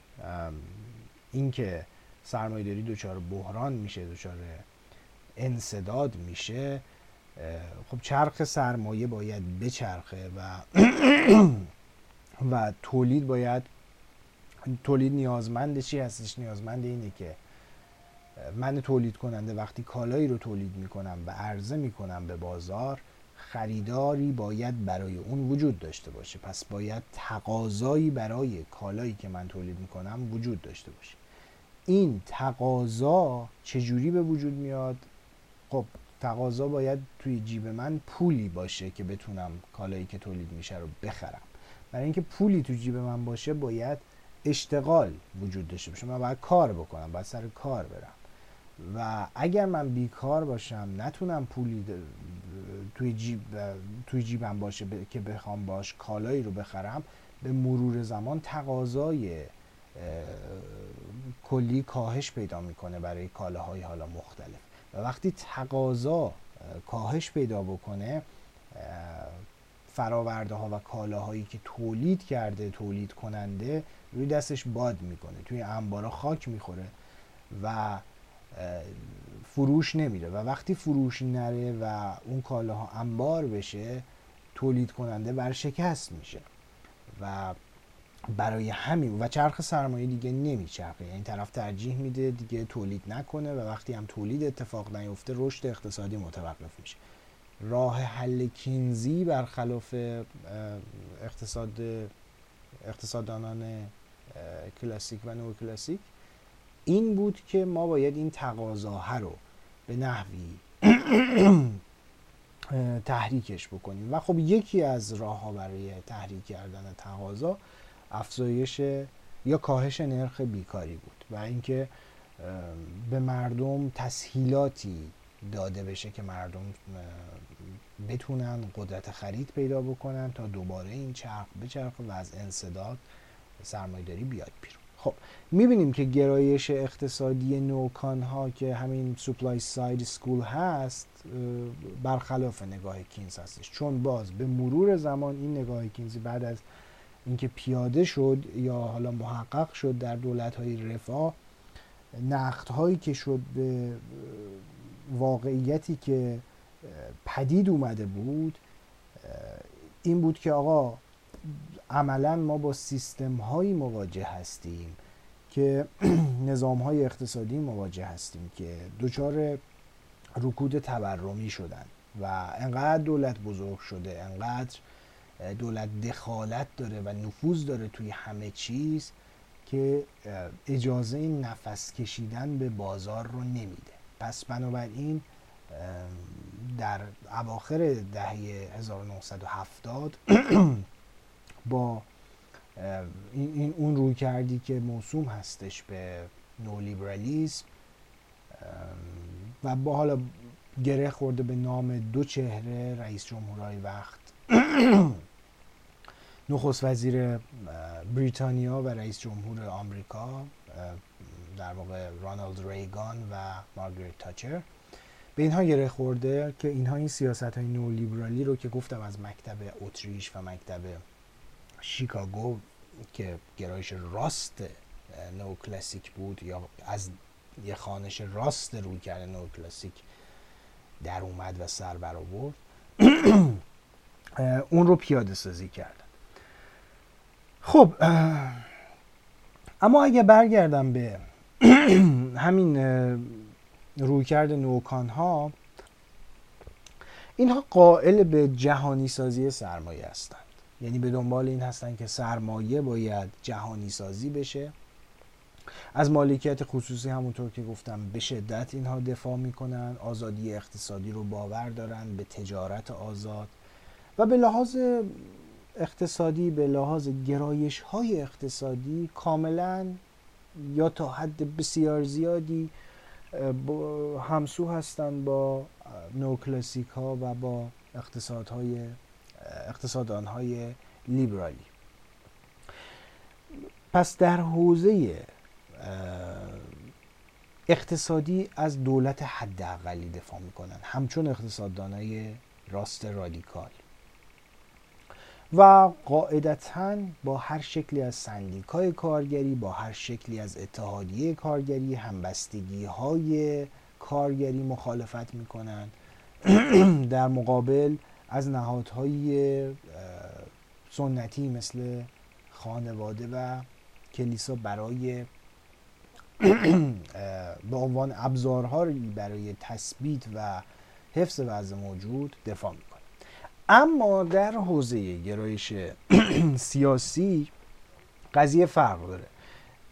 اینکه سرمایه داری دچار بحران میشه دچار انصداد میشه خب چرخ سرمایه باید بچرخه و <clears throat> و تولید باید تولید نیازمند چی هستش؟ نیازمند اینه که من تولید کننده وقتی کالایی رو تولید می‌کنم و عرضه می‌کنم به بازار خریداری باید برای اون وجود داشته باشه. پس باید تقاضایی برای کالایی که من تولید می‌کنم وجود داشته باشه. این تقاضا چجوری به وجود میاد؟ خب تقاضا باید توی جیب من پولی باشه که بتونم کالایی که تولید میشه رو بخرم. برای اینکه پولی تو جیب من باشه باید اشتغال وجود داشته باشه. من باید کار بکنم باید سر کار برم. و اگر من بیکار باشم نتونم پولی توی جیب توی جیبم باشه که بخوام باش کالایی رو بخرم به مرور زمان تقاضای کلی کاهش پیدا می‌کنه برای کالاهای حالا مختلف. و وقتی تقاضا کاهش پیدا بکنه فراورده ها و کالاهایی که تولید کرده تولید کننده روی دستش باد می‌کنه توی انبارا خاک می‌خوره و فروش نمیره و وقتی فروش نره و اون کالاها انبار بشه تولید کننده برشکست میشه و برای همین و چرخ سرمایه دیگه نمیچرخه. یعنی طرف ترجیح میده دیگه تولید نکنه و وقتی هم تولید اتفاق نیفته رشد اقتصادی متوقف میشه. راه حل کینزی برخلاف اقتصاد اقتصاددانان کلاسیک و نو کلاسیک این بود که ما باید این تقاضاها رو به نحوی <clears throat> تحریکش بکنیم. و خب یکی از راه ها برای تحریک کردن تقاضا افزایش یا کاهش نرخ بیکاری بود و اینکه به مردم تسهیلاتی داده بشه که مردم بتونن قدرت خرید پیدا بکنن تا دوباره این چرخ چرخ و از انصداد سرمایداری بیاد بیرون. خب می‌بینیم که گرایش اقتصادی نوکان ها که همین سوپلای ساید سکول هست برخلاف نگاه کینز هستش. چون باز به مرور زمان این نگاه کینزی بعد از اینکه پیاده شد یا حالا محقق شد در دولت های رفاه نقد هایی که شد به واقعیتی که پدید اومده بود این بود که آقا عملا ما با سیستم هایی مواجه هستیم که <clears throat> نظام های اقتصادی مواجه هستیم که دچار رکود تورمی شدن و انقدر دولت بزرگ شده انقدر دولت دخالت داره و نفوذ داره توی همه چیز که اجازه این نفس کشیدن به بازار رو نمیده. پس بنابراین در اواخر دهه 1970 <clears throat> با این, اون روی کردی که موسوم هستش به نولیبرالیسم و با حالا گره خورده به نام دو چهره رئیس جمهورهای وقت <clears throat> نخست وزیر بریتانیا و رئیس جمهور آمریکا در واقع رانالد ریگان و مارگریت تاچر به اینها گره خورده که اینها این سیاست های نولیبرالی رو که گفتم از مکتب اتریش و مکتب شیکاگو که گرایش راست نو کلاسیک بود یا از یه خانش راست روی کرده نو کلاسیک در اومد و سر برآورد <clears throat> اون رو پیاده سازی کردن خب اما اگه برگردم به <clears throat> همین رویکرد نوکان ها اینها قائل به جهانی سازی سرمایه هستند یعنی به دنبال این هستند که سرمایه باید جهانی سازی بشه. از مالکیت خصوصی همونطور که گفتم به شدت اینها دفاع می‌کنن آزادی اقتصادی رو باور دارن به تجارت آزاد و به لحاظ اقتصادی به لحاظ گرایش های اقتصادی کاملا یا تا حد بسیار زیادی همسو هستند با نوکلاسیک ها و با اقتصادهای اقتصادان های لیبرالی. پس در حوزه اقتصادی از دولت حداقلی دفاع می‌کنن. همچون اقتصاددانای راست رادیکال. و قاعدتا با هر شکلی از سندیکای کارگری با هر شکلی از اتحادیه کارگری همبستگی های کارگری مخالفت می‌کنن. <clears throat> در مقابل از نهادهای سنتی مثل خانواده و کلیسا برای به عنوان ابزارهایی برای تثبیت و حفظ وضع موجود دفاع می‌کنه. اما در حوزه گرایش <clears throat> سیاسی قضیه فرق داره.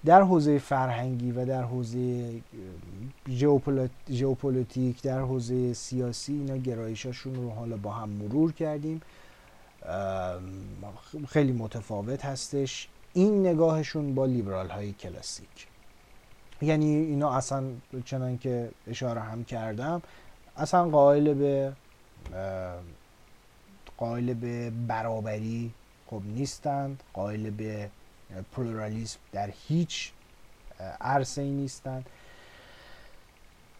در حوزه فرهنگی و در حوزه ژئوپلیتیک در حوزه سیاسی اینا گرایشاشون رو حالا با هم مرور کردیم. خیلی متفاوت هستش. این نگاهشون با لیبرال های کلاسیک. یعنی اینا اصلا چنان که اشاره هم کردم اصلا قائل به قائل به برابری خب نیستند. قائل به پلورالیسم در هیچ عرصه ای نیستند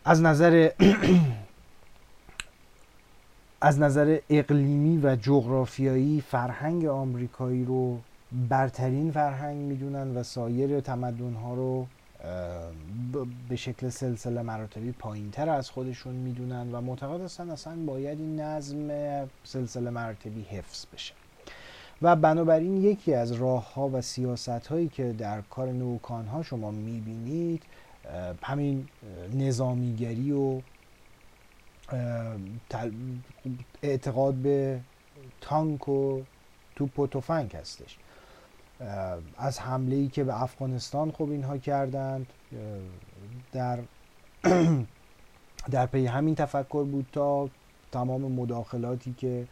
از نظر <clears throat> از نظر اقلیمی و جغرافیایی فرهنگ آمریکایی رو برترین فرهنگ می‌دونن و سایر تمدن ها رو به شکل سلسله مراتبی پایین تر از خودشون می‌دونن و معتقد هستن اصلا باید این نظم سلسله مراتبی حفظ بشه. و بنابراین یکی از راه ها و سیاست هایی که در کار نوکان ها شما می‌بینید همین نظامیگری و اعتقاد به تانک و توپ و تفنگ هستش. از حمله ای که به افغانستان خب اینها کردند در <clears throat> در پی همین تفکر بود تا تمام مداخلاتی که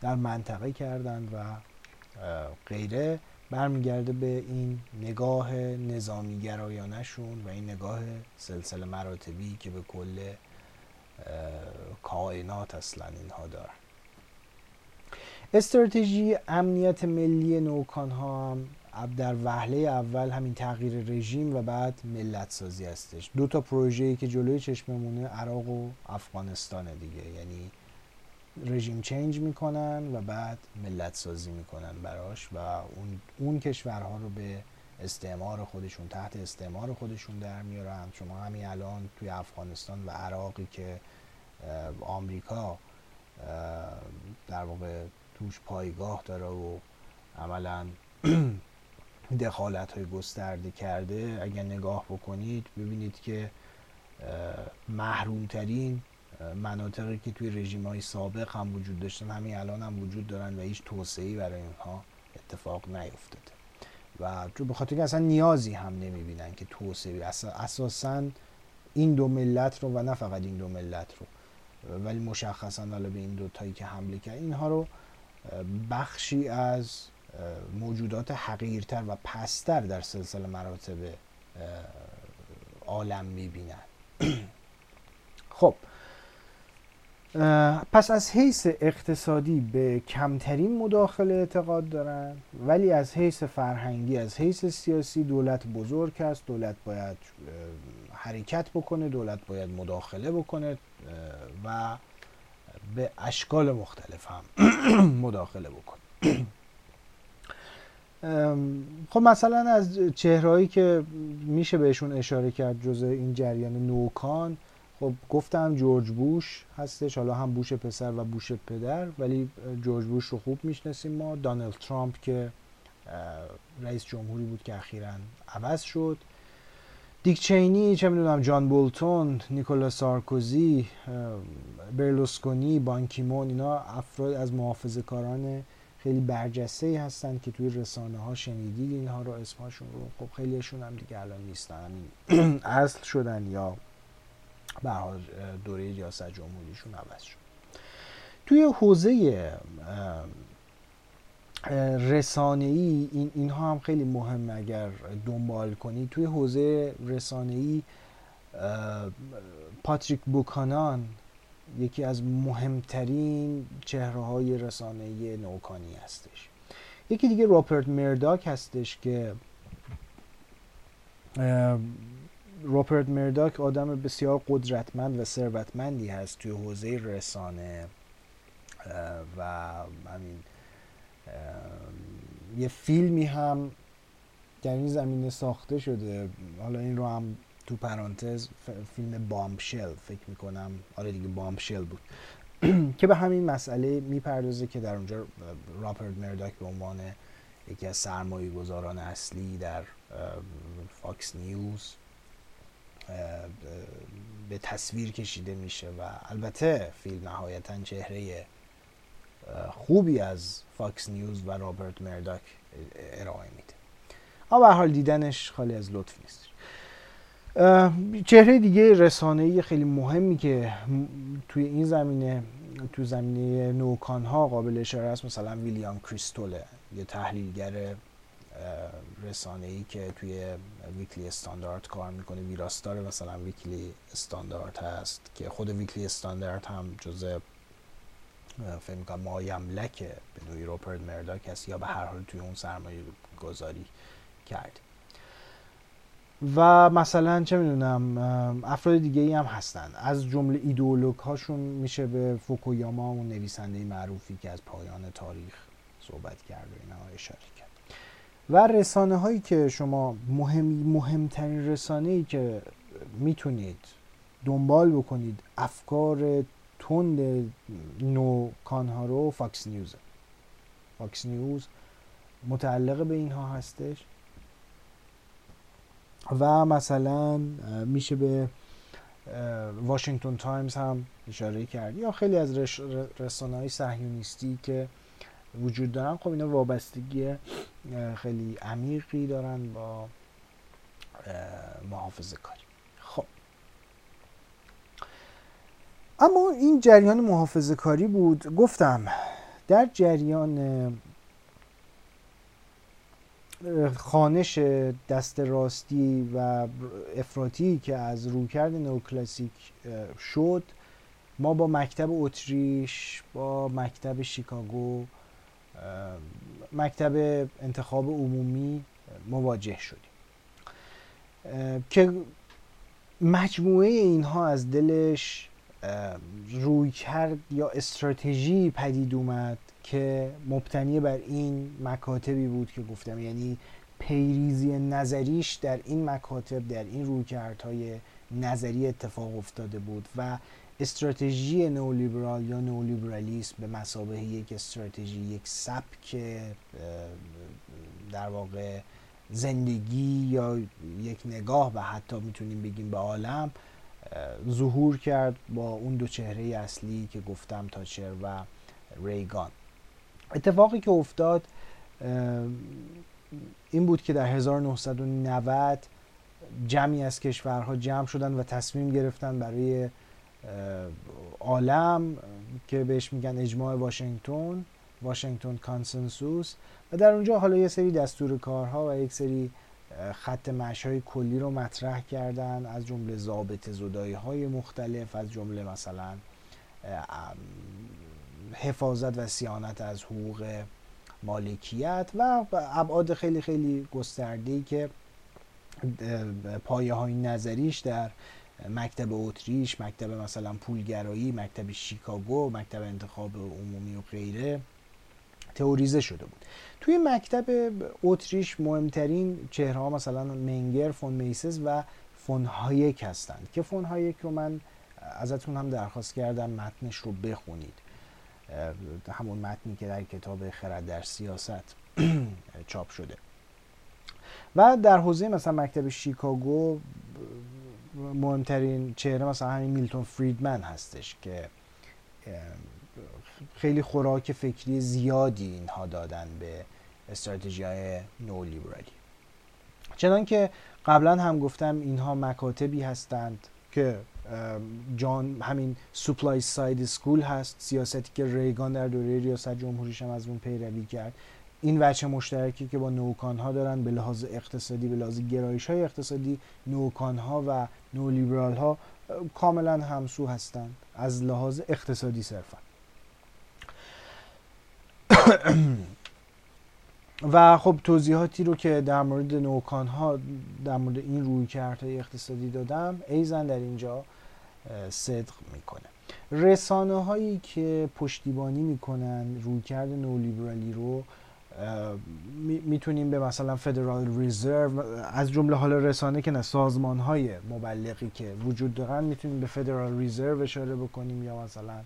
در منطقه کردند و غیره برمیگرده به این نگاه نظامی گرایانشون و این نگاه سلسله مراتبی که به کل کائنات اصلا اینها دارن. استراتژی امنیت ملی نوکان ها هم در وهله اول همین تغییر رژیم و بعد ملت سازی هستش. دو تا پروژه‌ای که جلوی چشممونه عراق و افغانستانه دیگه. یعنی رژیم چینج می‌کنن و بعد ملت سازی می‌کنن براش و اون, اون کشورها رو به استعمار خودشون تحت استعمار خودشون در میارن. شما همین الان توی افغانستان و عراقی که آمریکا در واقع توش پایگاه داره و عملا <clears throat> دخالت های گسترده کرده اگر نگاه بکنید ببینید که محرومترین مناطقی که توی رژیم های سابق هم وجود داشتن همین الان هم وجود دارن و هیچ توسعی برای اینها اتفاق نیفتاده. و تو به خاطر که اصلا نیازی هم نمی‌بینن که توسعه اساسا این دو ملت رو و نه فقط این دو ملت رو. ولی مشخصا حالا به این دو تایی که حمله کرد اینها رو بخشی از موجودات حقیرتر و پستر در سلسله مراتب عالم می‌بینن. <clears throat> خب پس از حیث اقتصادی به کمترین مداخله اعتقاد دارن ولی از حیث فرهنگی از حیث سیاسی دولت بزرگ است دولت باید حرکت بکنه دولت باید مداخله بکنه و به اشکال مختلف هم <clears throat> مداخله بکنه. خب مثلا از چهرهایی که میشه بهشون اشاره کرد جزء این جریان نوکان خب گفتم جورج بوش هستش حالا هم بوش پسر و بوش پدر ولی جورج بوش رو خوب می‌شناسیم ما. دانلد ترامپ که رئیس جمهوری بود که اخیرا عوض شد. دیک چینی چه می‌دونم جان بولتون نیکولا سارکوزی برلوسکونی بانکیمون اینا افراد از محافظه کاران خیلی برجسته ای هستن که توی رسانه ها شنیدید اینها رو اسمهاشون رو. خب خیلیشون هم دیگه الان نیستن. <clears throat> اصل شدن یا به حال دوره ریاست جمهوریشون عوض شد. توی حوزه رسانه ای این اینها هم خیلی مهم اگر دنبال کنی. توی حوزه رسانه ای پاتریک بوکانان یکی از مهمترین چهره های رسانه نوکانی هستش. یکی دیگه روپرت مرداک هستش که روپرت مرداک آدم بسیار قدرتمند و ثروتمندی هست توی حوزه رسانه و همین یه فیلمی هم در این زمینه ساخته شده. حالا این رو هم تو پرانتز فیلم Bombshell فکر می‌کنم. آره دیگه Bombshell بود. <clears throat> که به همین مسئله می‌پردازه که در اونجا روپرت مرداک به عنوان یکی از سرمایه گذاران اصلی در فاکس نیوز به تصویر کشیده میشه و البته فیلم نهایتا چهره خوبی از فاکس نیوز و روپرت مرداک ارائه میده. اما به هر حال دیدنش خالی از لطف نیست. چهره دیگه رسانه‌ای خیلی مهمی که توی این زمینه تو زمینه neocon ها قابل اشاره است مثلا ویلیام کریستوله یه تحلیلگر رسانه ای که توی ویکلی استاندارد کار می‌کنه ویراستار مثلا ویکلی استاندارد هست که خود ویکلی استاندارد هم جزء فکر می‌کنم مایملک به نوعی روپرت مرداک هست یا به هر حال توی اون سرمایه گذاری کرد. و مثلا چه می‌دونم افراد دیگه ای هم هستن. از جمله ایدئولوگ هاشون میشه به فوکویاما اون نویسنده معروفی که از پایان تاریخ صحبت کرد و اشاره و رسانه هایی که شما مهم مهمترین رسانه ای که می‌تونید دنبال بکنید افکار تند neocon ها رو فاکس نیوز. فاکس نیوز متعلق به اینها هستش. و مثلا میشه به واشنگتن تایمز هم اشاره کرد یا خیلی از رسانه های که وجود دارن خب اینا وابستگی خیلی عمیقی دارن با محافظه کاری. خب. اما این جریان محافظه کاری بود. گفتم در جریان خانش دست راستی و افراطی که از رویکرد نوکلاسیک شد ما با مکتب اتریش با مکتب شیکاگو مکتب انتخاب عمومی مواجه شدیم. که مجموعه اینها از دلش روی کرد یا استراتژی پدید اومد که مبتنی بر این مکاتبی بود که گفتم. یعنی پیریزی نظریش در این مکاتب در این رویکردهای نظری اتفاق افتاده بود و استراتژی نولیبرال یا نولیبرالیسم به مسابقه یک استراتژی یک سبک در واقع زندگی یا یک نگاه و حتی می‌تونیم بگیم به عالم ظهور کرد با اون دو چهره اصلی که گفتم تاچر و ریگان. اتفاقی که افتاد این بود که در 1990 جمعی از کشورها جمع شدن و تصمیم گرفتن برای عالم که بهش میگن اجماع واشنگتن واشنگتن کانسنسوس. و در اونجا حالا یه سری دستور کارها و یک سری خط های کلی رو مطرح کردن از جمله ضابط زدایی های مختلف از جمله مثلا حفاظت و سیانت از حقوق مالکیت و ابعاد خیلی خیلی گسترده که پایه های نظریش در مکتب اتریش مکتب مثلا پولگرایی مکتب شیکاگو مکتب انتخاب عمومی و غیره تئوریزه شده بود. توی مکتب اتریش مهمترین چهره ها مثلا منگر فون میسز و فون هایک هستند که فون هایک رو من ازتون هم درخواست کردم متنش رو بخونید. همون متنی که در کتاب خرد در سیاست <clears throat> چاپ شده. و در حوزه مثلا مکتب شیکاگو مهمترین چهره مثلا همین میلتون فریدمن هستش که خیلی خوراک فکری زیادی اینها دادن به استراتژی های نولیبرالی. چنان که قبلا هم گفتم اینها مکاتبی هستند که جان همین سوپلای ساید سکول هست سیاستی که ریگان در دوره ریاست جمهوریش هم از اون پیروی کرد. این وجه مشترکی که با نوکان ها دارن به لحاظ اقتصادی به لحاظ گرایش های اقتصادی نوکان ها و نولیبرال ها کاملا همسو هستند از لحاظ اقتصادی صرفا. <coughs> و خب توضیحاتی رو که در مورد نوکان ها در مورد این روی های اقتصادی دادم ایزن در اینجا صدق می‌کنه. رسانه هایی که پشتیبانی می‌کنن رویکرد نولیبرالی رو می‌تونیم به مثلا فدرال ریزرو از جمله حال رسانه که نه سازمان های مبلغی که وجود دارن می‌تونیم به فدرال ریزرو اشاره بکنیم یا مثلا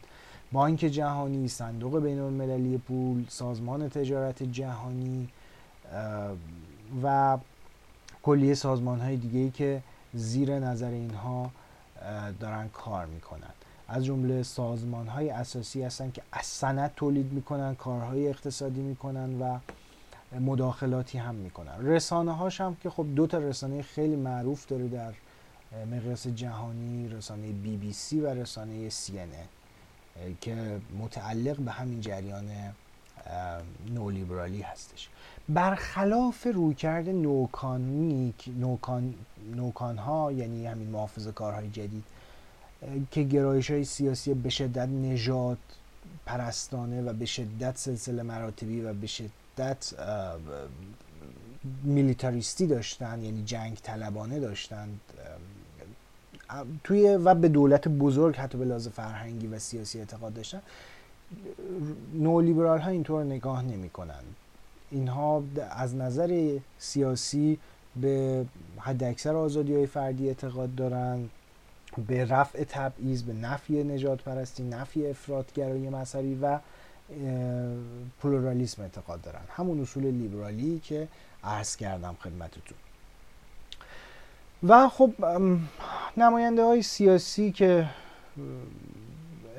بانک جهانی صندوق بین المللی پول سازمان تجارت جهانی و کلیه سازمان های دیگه که زیر نظر اینها دارن کار می‌کنن. از جمله سازمان های اساسی هستن که از سند تولید می‌کنن کارهای اقتصادی می‌کنن و مداخلاتی هم می‌کنن. رسانه هاش هم که خب دو تا رسانه خیلی معروف داره در مقیاس جهانی رسانه بی بی سی و رسانه سی که متعلق به همین جریان نولیبرالی هستش. برخلاف رویکرد نوکانی نوکان, نوکان ها یعنی همین محافظه کارهای جدید که گرایش های سیاسی به شدت نجات پرستانه و به شدت سلسله مراتبی و به شدت میلیتاریستی داشتن یعنی جنگ طلبانه داشتند توی و به دولت بزرگ حتی به لحاظ فرهنگی و سیاسی اعتقاد داشتن. نولیبرال ها اینطور نگاه نمی کنند اینها از نظر سیاسی به حد اکثر آزادی های فردی اعتقاد دارند به رفع تبعیض به نفی نجات پرستی نفی افرادگرایی مذهبی و پلورالیسم اعتقاد دارن. همون اصول لیبرالی که عرض کردم خدمتتون. و خب نماینده های سیاسی که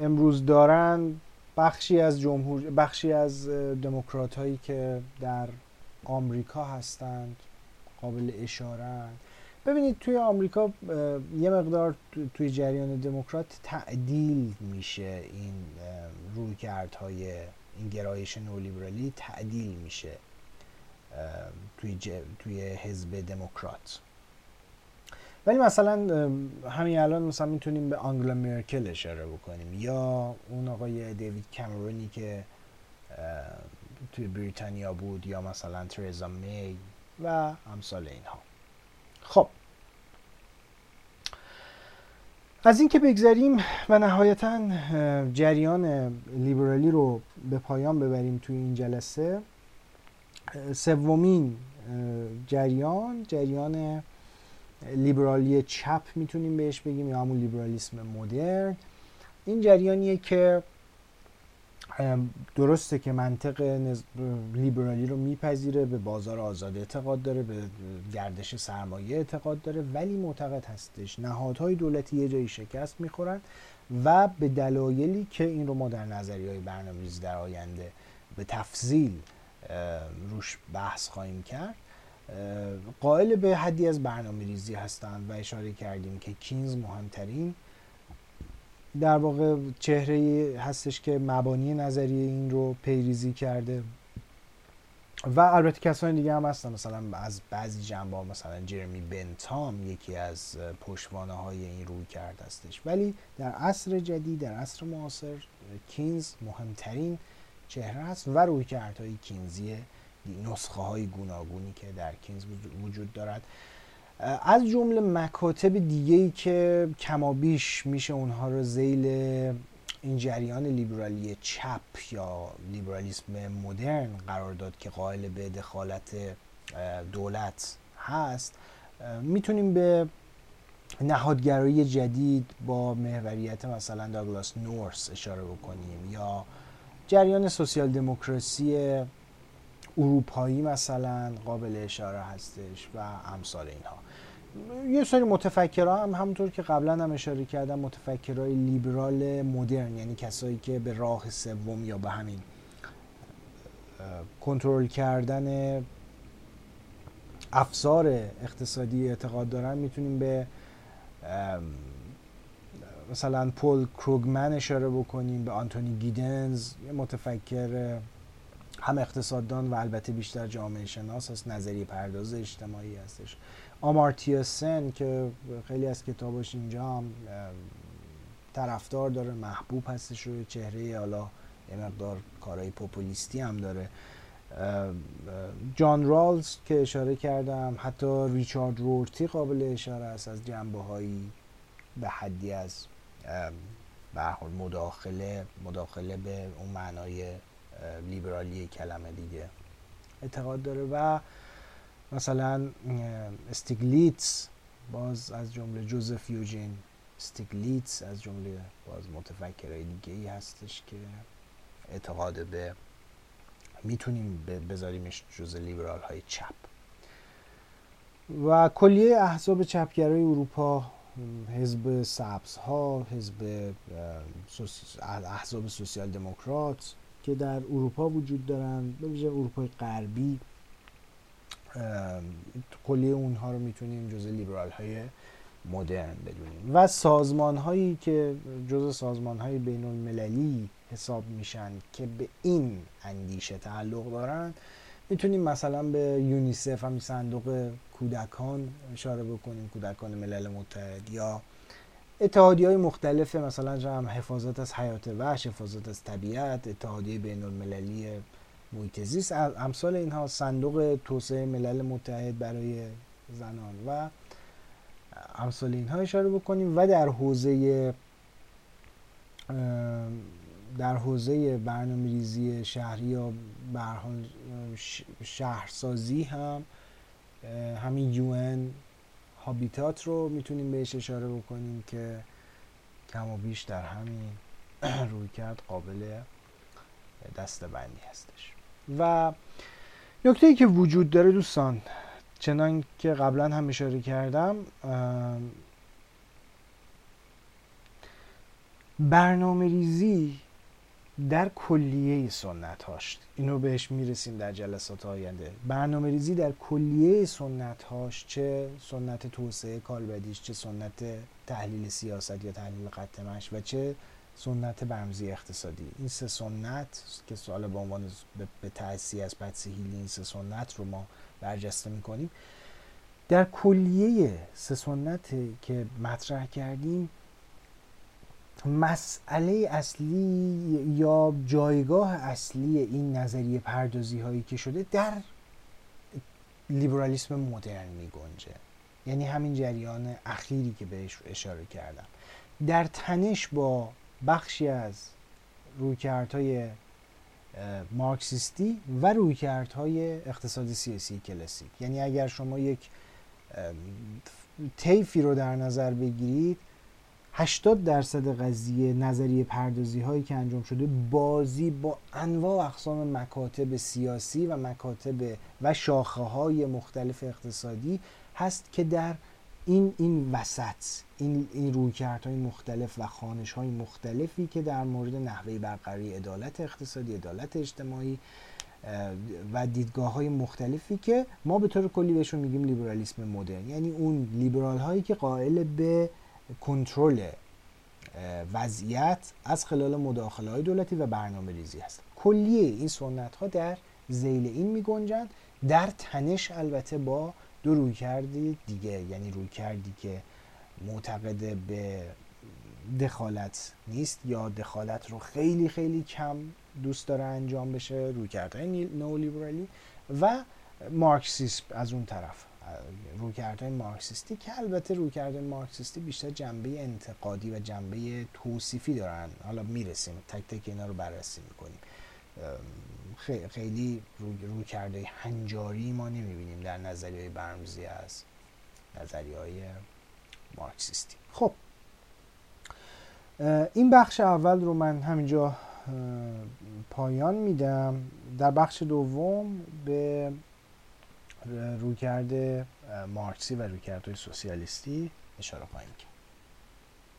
امروز دارن بخشی از جمهور بخشی از دموکرات هایی که در آمریکا هستند قابل اشاره ببینید توی آمریکا یه مقدار توی جریان دموکرات تعدیل میشه این رویکردهای این گرایش نولیبرالی تعدیل میشه توی, توی حزب دموکرات. ولی مثلا همین الان مثلا می‌تونیم به آنگلا مرکل اشاره بکنیم یا اون آقای دیوید کامرونی که توی بریتانیا بود یا مثلا ترزا می و امثال اینها. خب. از اینکه بگذریم و نهایتا جریان لیبرالی رو به پایان ببریم توی این جلسه سومین جریان جریان لیبرالی چپ می‌تونیم بهش بگیم یا همون لیبرالیسم مدرن. این جریانیه که درسته که منطق لیبرالی رو میپذیره به بازار آزاد اعتقاد داره به گردش سرمایه اعتقاد داره ولی معتقد هستش. نهادهای دولتی یه جایی شکست می‌خورن و به دلایلی که این رو ما در نظری های برنامه‌ریزی در آینده به تفضیل روش بحث خواهیم کرد قائل به حدی از برنامه ریزی هستند و اشاره کردیم که کینز مهمترین در واقع چهره هستش که مبانی نظریه این رو پیریزی کرده. و البته کسانی دیگه هم هستن. مثلا از بعضی جنبه مثلا جرمی بنتام یکی از پشوانه های این روی کرده هستش. ولی در عصر جدید در عصر معاصر کینز مهمترین چهره هست و روی های کینزی نسخه های گوناگونی که در کینز وجود دارد. از جمله مکاتب دیگه ای که کمابیش میشه اونها رو زیل این جریان لیبرالی چپ یا لیبرالیسم مدرن قرار داد که قائل به دخالت دولت هست. می‌تونیم به نهادگرایی جدید با محوریت مثلا داگلاس نورس اشاره بکنیم یا جریان سوسیال دموکراسی اروپایی مثلا قابل اشاره هستش و امثال اینها. یه سری متفکرها هم همونطور که قبلا هم اشاره کردم متفکرهای لیبرال مدرن یعنی کسایی که به راه سوم یا به همین کنترل کردن افزار اقتصادی اعتقاد دارن می‌تونیم به مثلا پول کروگمن اشاره بکنیم به آنتونی گیدنز یه متفکر هم اقتصاددان و البته بیشتر جامعه شناس هست نظریه پرداز اجتماعی هستش. آمارتیا سن که خیلی از کتاباش اینجا هم طرفدار داره محبوب هستش روی چهره حالا یه مقدار کارهای پوپولیستی هم داره. جان رالز که اشاره کردم حتی ریچارد رورتی قابل اشاره است از جنبه هایی به حدی از به مداخله مداخله به اون معنای لیبرالی کلمه دیگه. اعتقاد داره و مثلا استیگلیتس باز از جمله جوزف یوجین استیگلیتس از جمله باز متفکرهای دیگه ای هستش که اعتقاد به می‌تونیم بذاریمش جز لیبرال های چپ. و کلیه احزاب چپگرای اروپا حزب سبز ها حزب احزاب سوسیال دموکرات که در اروپا وجود دارن به ویژه اروپای غربی کلیه اونها رو می‌تونیم جزء لیبرال های مدرن بدونیم. و سازمان هایی که جزء سازمان های بین المللی حساب میشن که به این اندیشه تعلق دارن می‌تونیم مثلا به یونیسف همین صندوق کودکان اشاره بکنیم کودکان ملل متحد یا اتحادی های مختلف مثلا هم حفاظت از حیات وحش حفاظت از طبیعت اتحادیه بین المللی محیط زیست امثال اینها صندوق توسعه ملل متحد برای زنان و امثال اینها اشاره بکنیم و در حوزه در حوزه برنامه ریزی شهری یا برحال شهرسازی هم همین یون هابیتات رو می‌تونیم بهش اشاره بکنیم که کم و بیش در همین <clears throat> روی کرد قابل دستبندی هستش. و نکته ای که وجود داره دوستان چنان که قبلا هم اشاره کردم برنامه ریزی در کلیه سنت هاش اینو بهش می‌رسیم در جلسات آینده. برنامه ریزی در کلیه سنت هاش چه سنت توسعه کالبدیش چه سنت تحلیل سیاست یا تحلیل قطمش و چه سنت برمزی اقتصادی. این سه سنت که سوال به عنوان به تحصیل از بدسهیلی این سه سنت رو ما برجسته می‌کنیم. در کلیه سه سنت که مطرح کردیم مسئله اصلی یا جایگاه اصلی این نظریه پردازی هایی که شده در لیبرالیسم مدرن می گنجه. یعنی همین جریان اخیری که بهش اشاره کردم. در تنش با بخشی از رویکردهای مارکسیستی و رویکردهای اقتصادی سیاسی کلاسیک. یعنی اگر شما یک طیفی رو در نظر بگیرید 80 درصد قضیه نظریه پردازی هایی که انجام شده بازی با انواع و اقسام مکاتب سیاسی و مکاتب و شاخه های مختلف اقتصادی هست که در این این وسط این این رویکردهای مختلف و خانش های مختلفی که در مورد نحوه برقراری عدالت اقتصادی عدالت اجتماعی و دیدگاه های مختلفی که ما به طور کلی بهشون میگیم لیبرالیسم مدرن. یعنی اون لیبرال هایی که قائل به کنترل وضعیت از خلال مداخله های دولتی و برنامه ریزی هست کلیه این سنت ها در زیل این می گنجند در تنش البته با دو روی کردی دیگه یعنی روی کردی که معتقد به دخالت نیست یا دخالت رو خیلی خیلی کم دوست داره انجام بشه روی کرده نو لیبرالی و مارکسیسم از اون طرف. رویکردهای مارکسیستی که البته رویکردهای مارکسیستی بیشتر جنبه انتقادی و جنبه توصیفی دارن. حالا می‌رسیم تک تک اینا رو بررسی می‌کنیم. خیلی روی کرده هنجاری ما نمی‌بینیم در نظریه برمزی از نظریه های مارکسیستی. خب. این بخش اول رو من همینجا پایان میدم. در بخش دوم به رویکرد مارکسی و رویکردهای سوسیالیستی اشاره خواهیم کرد.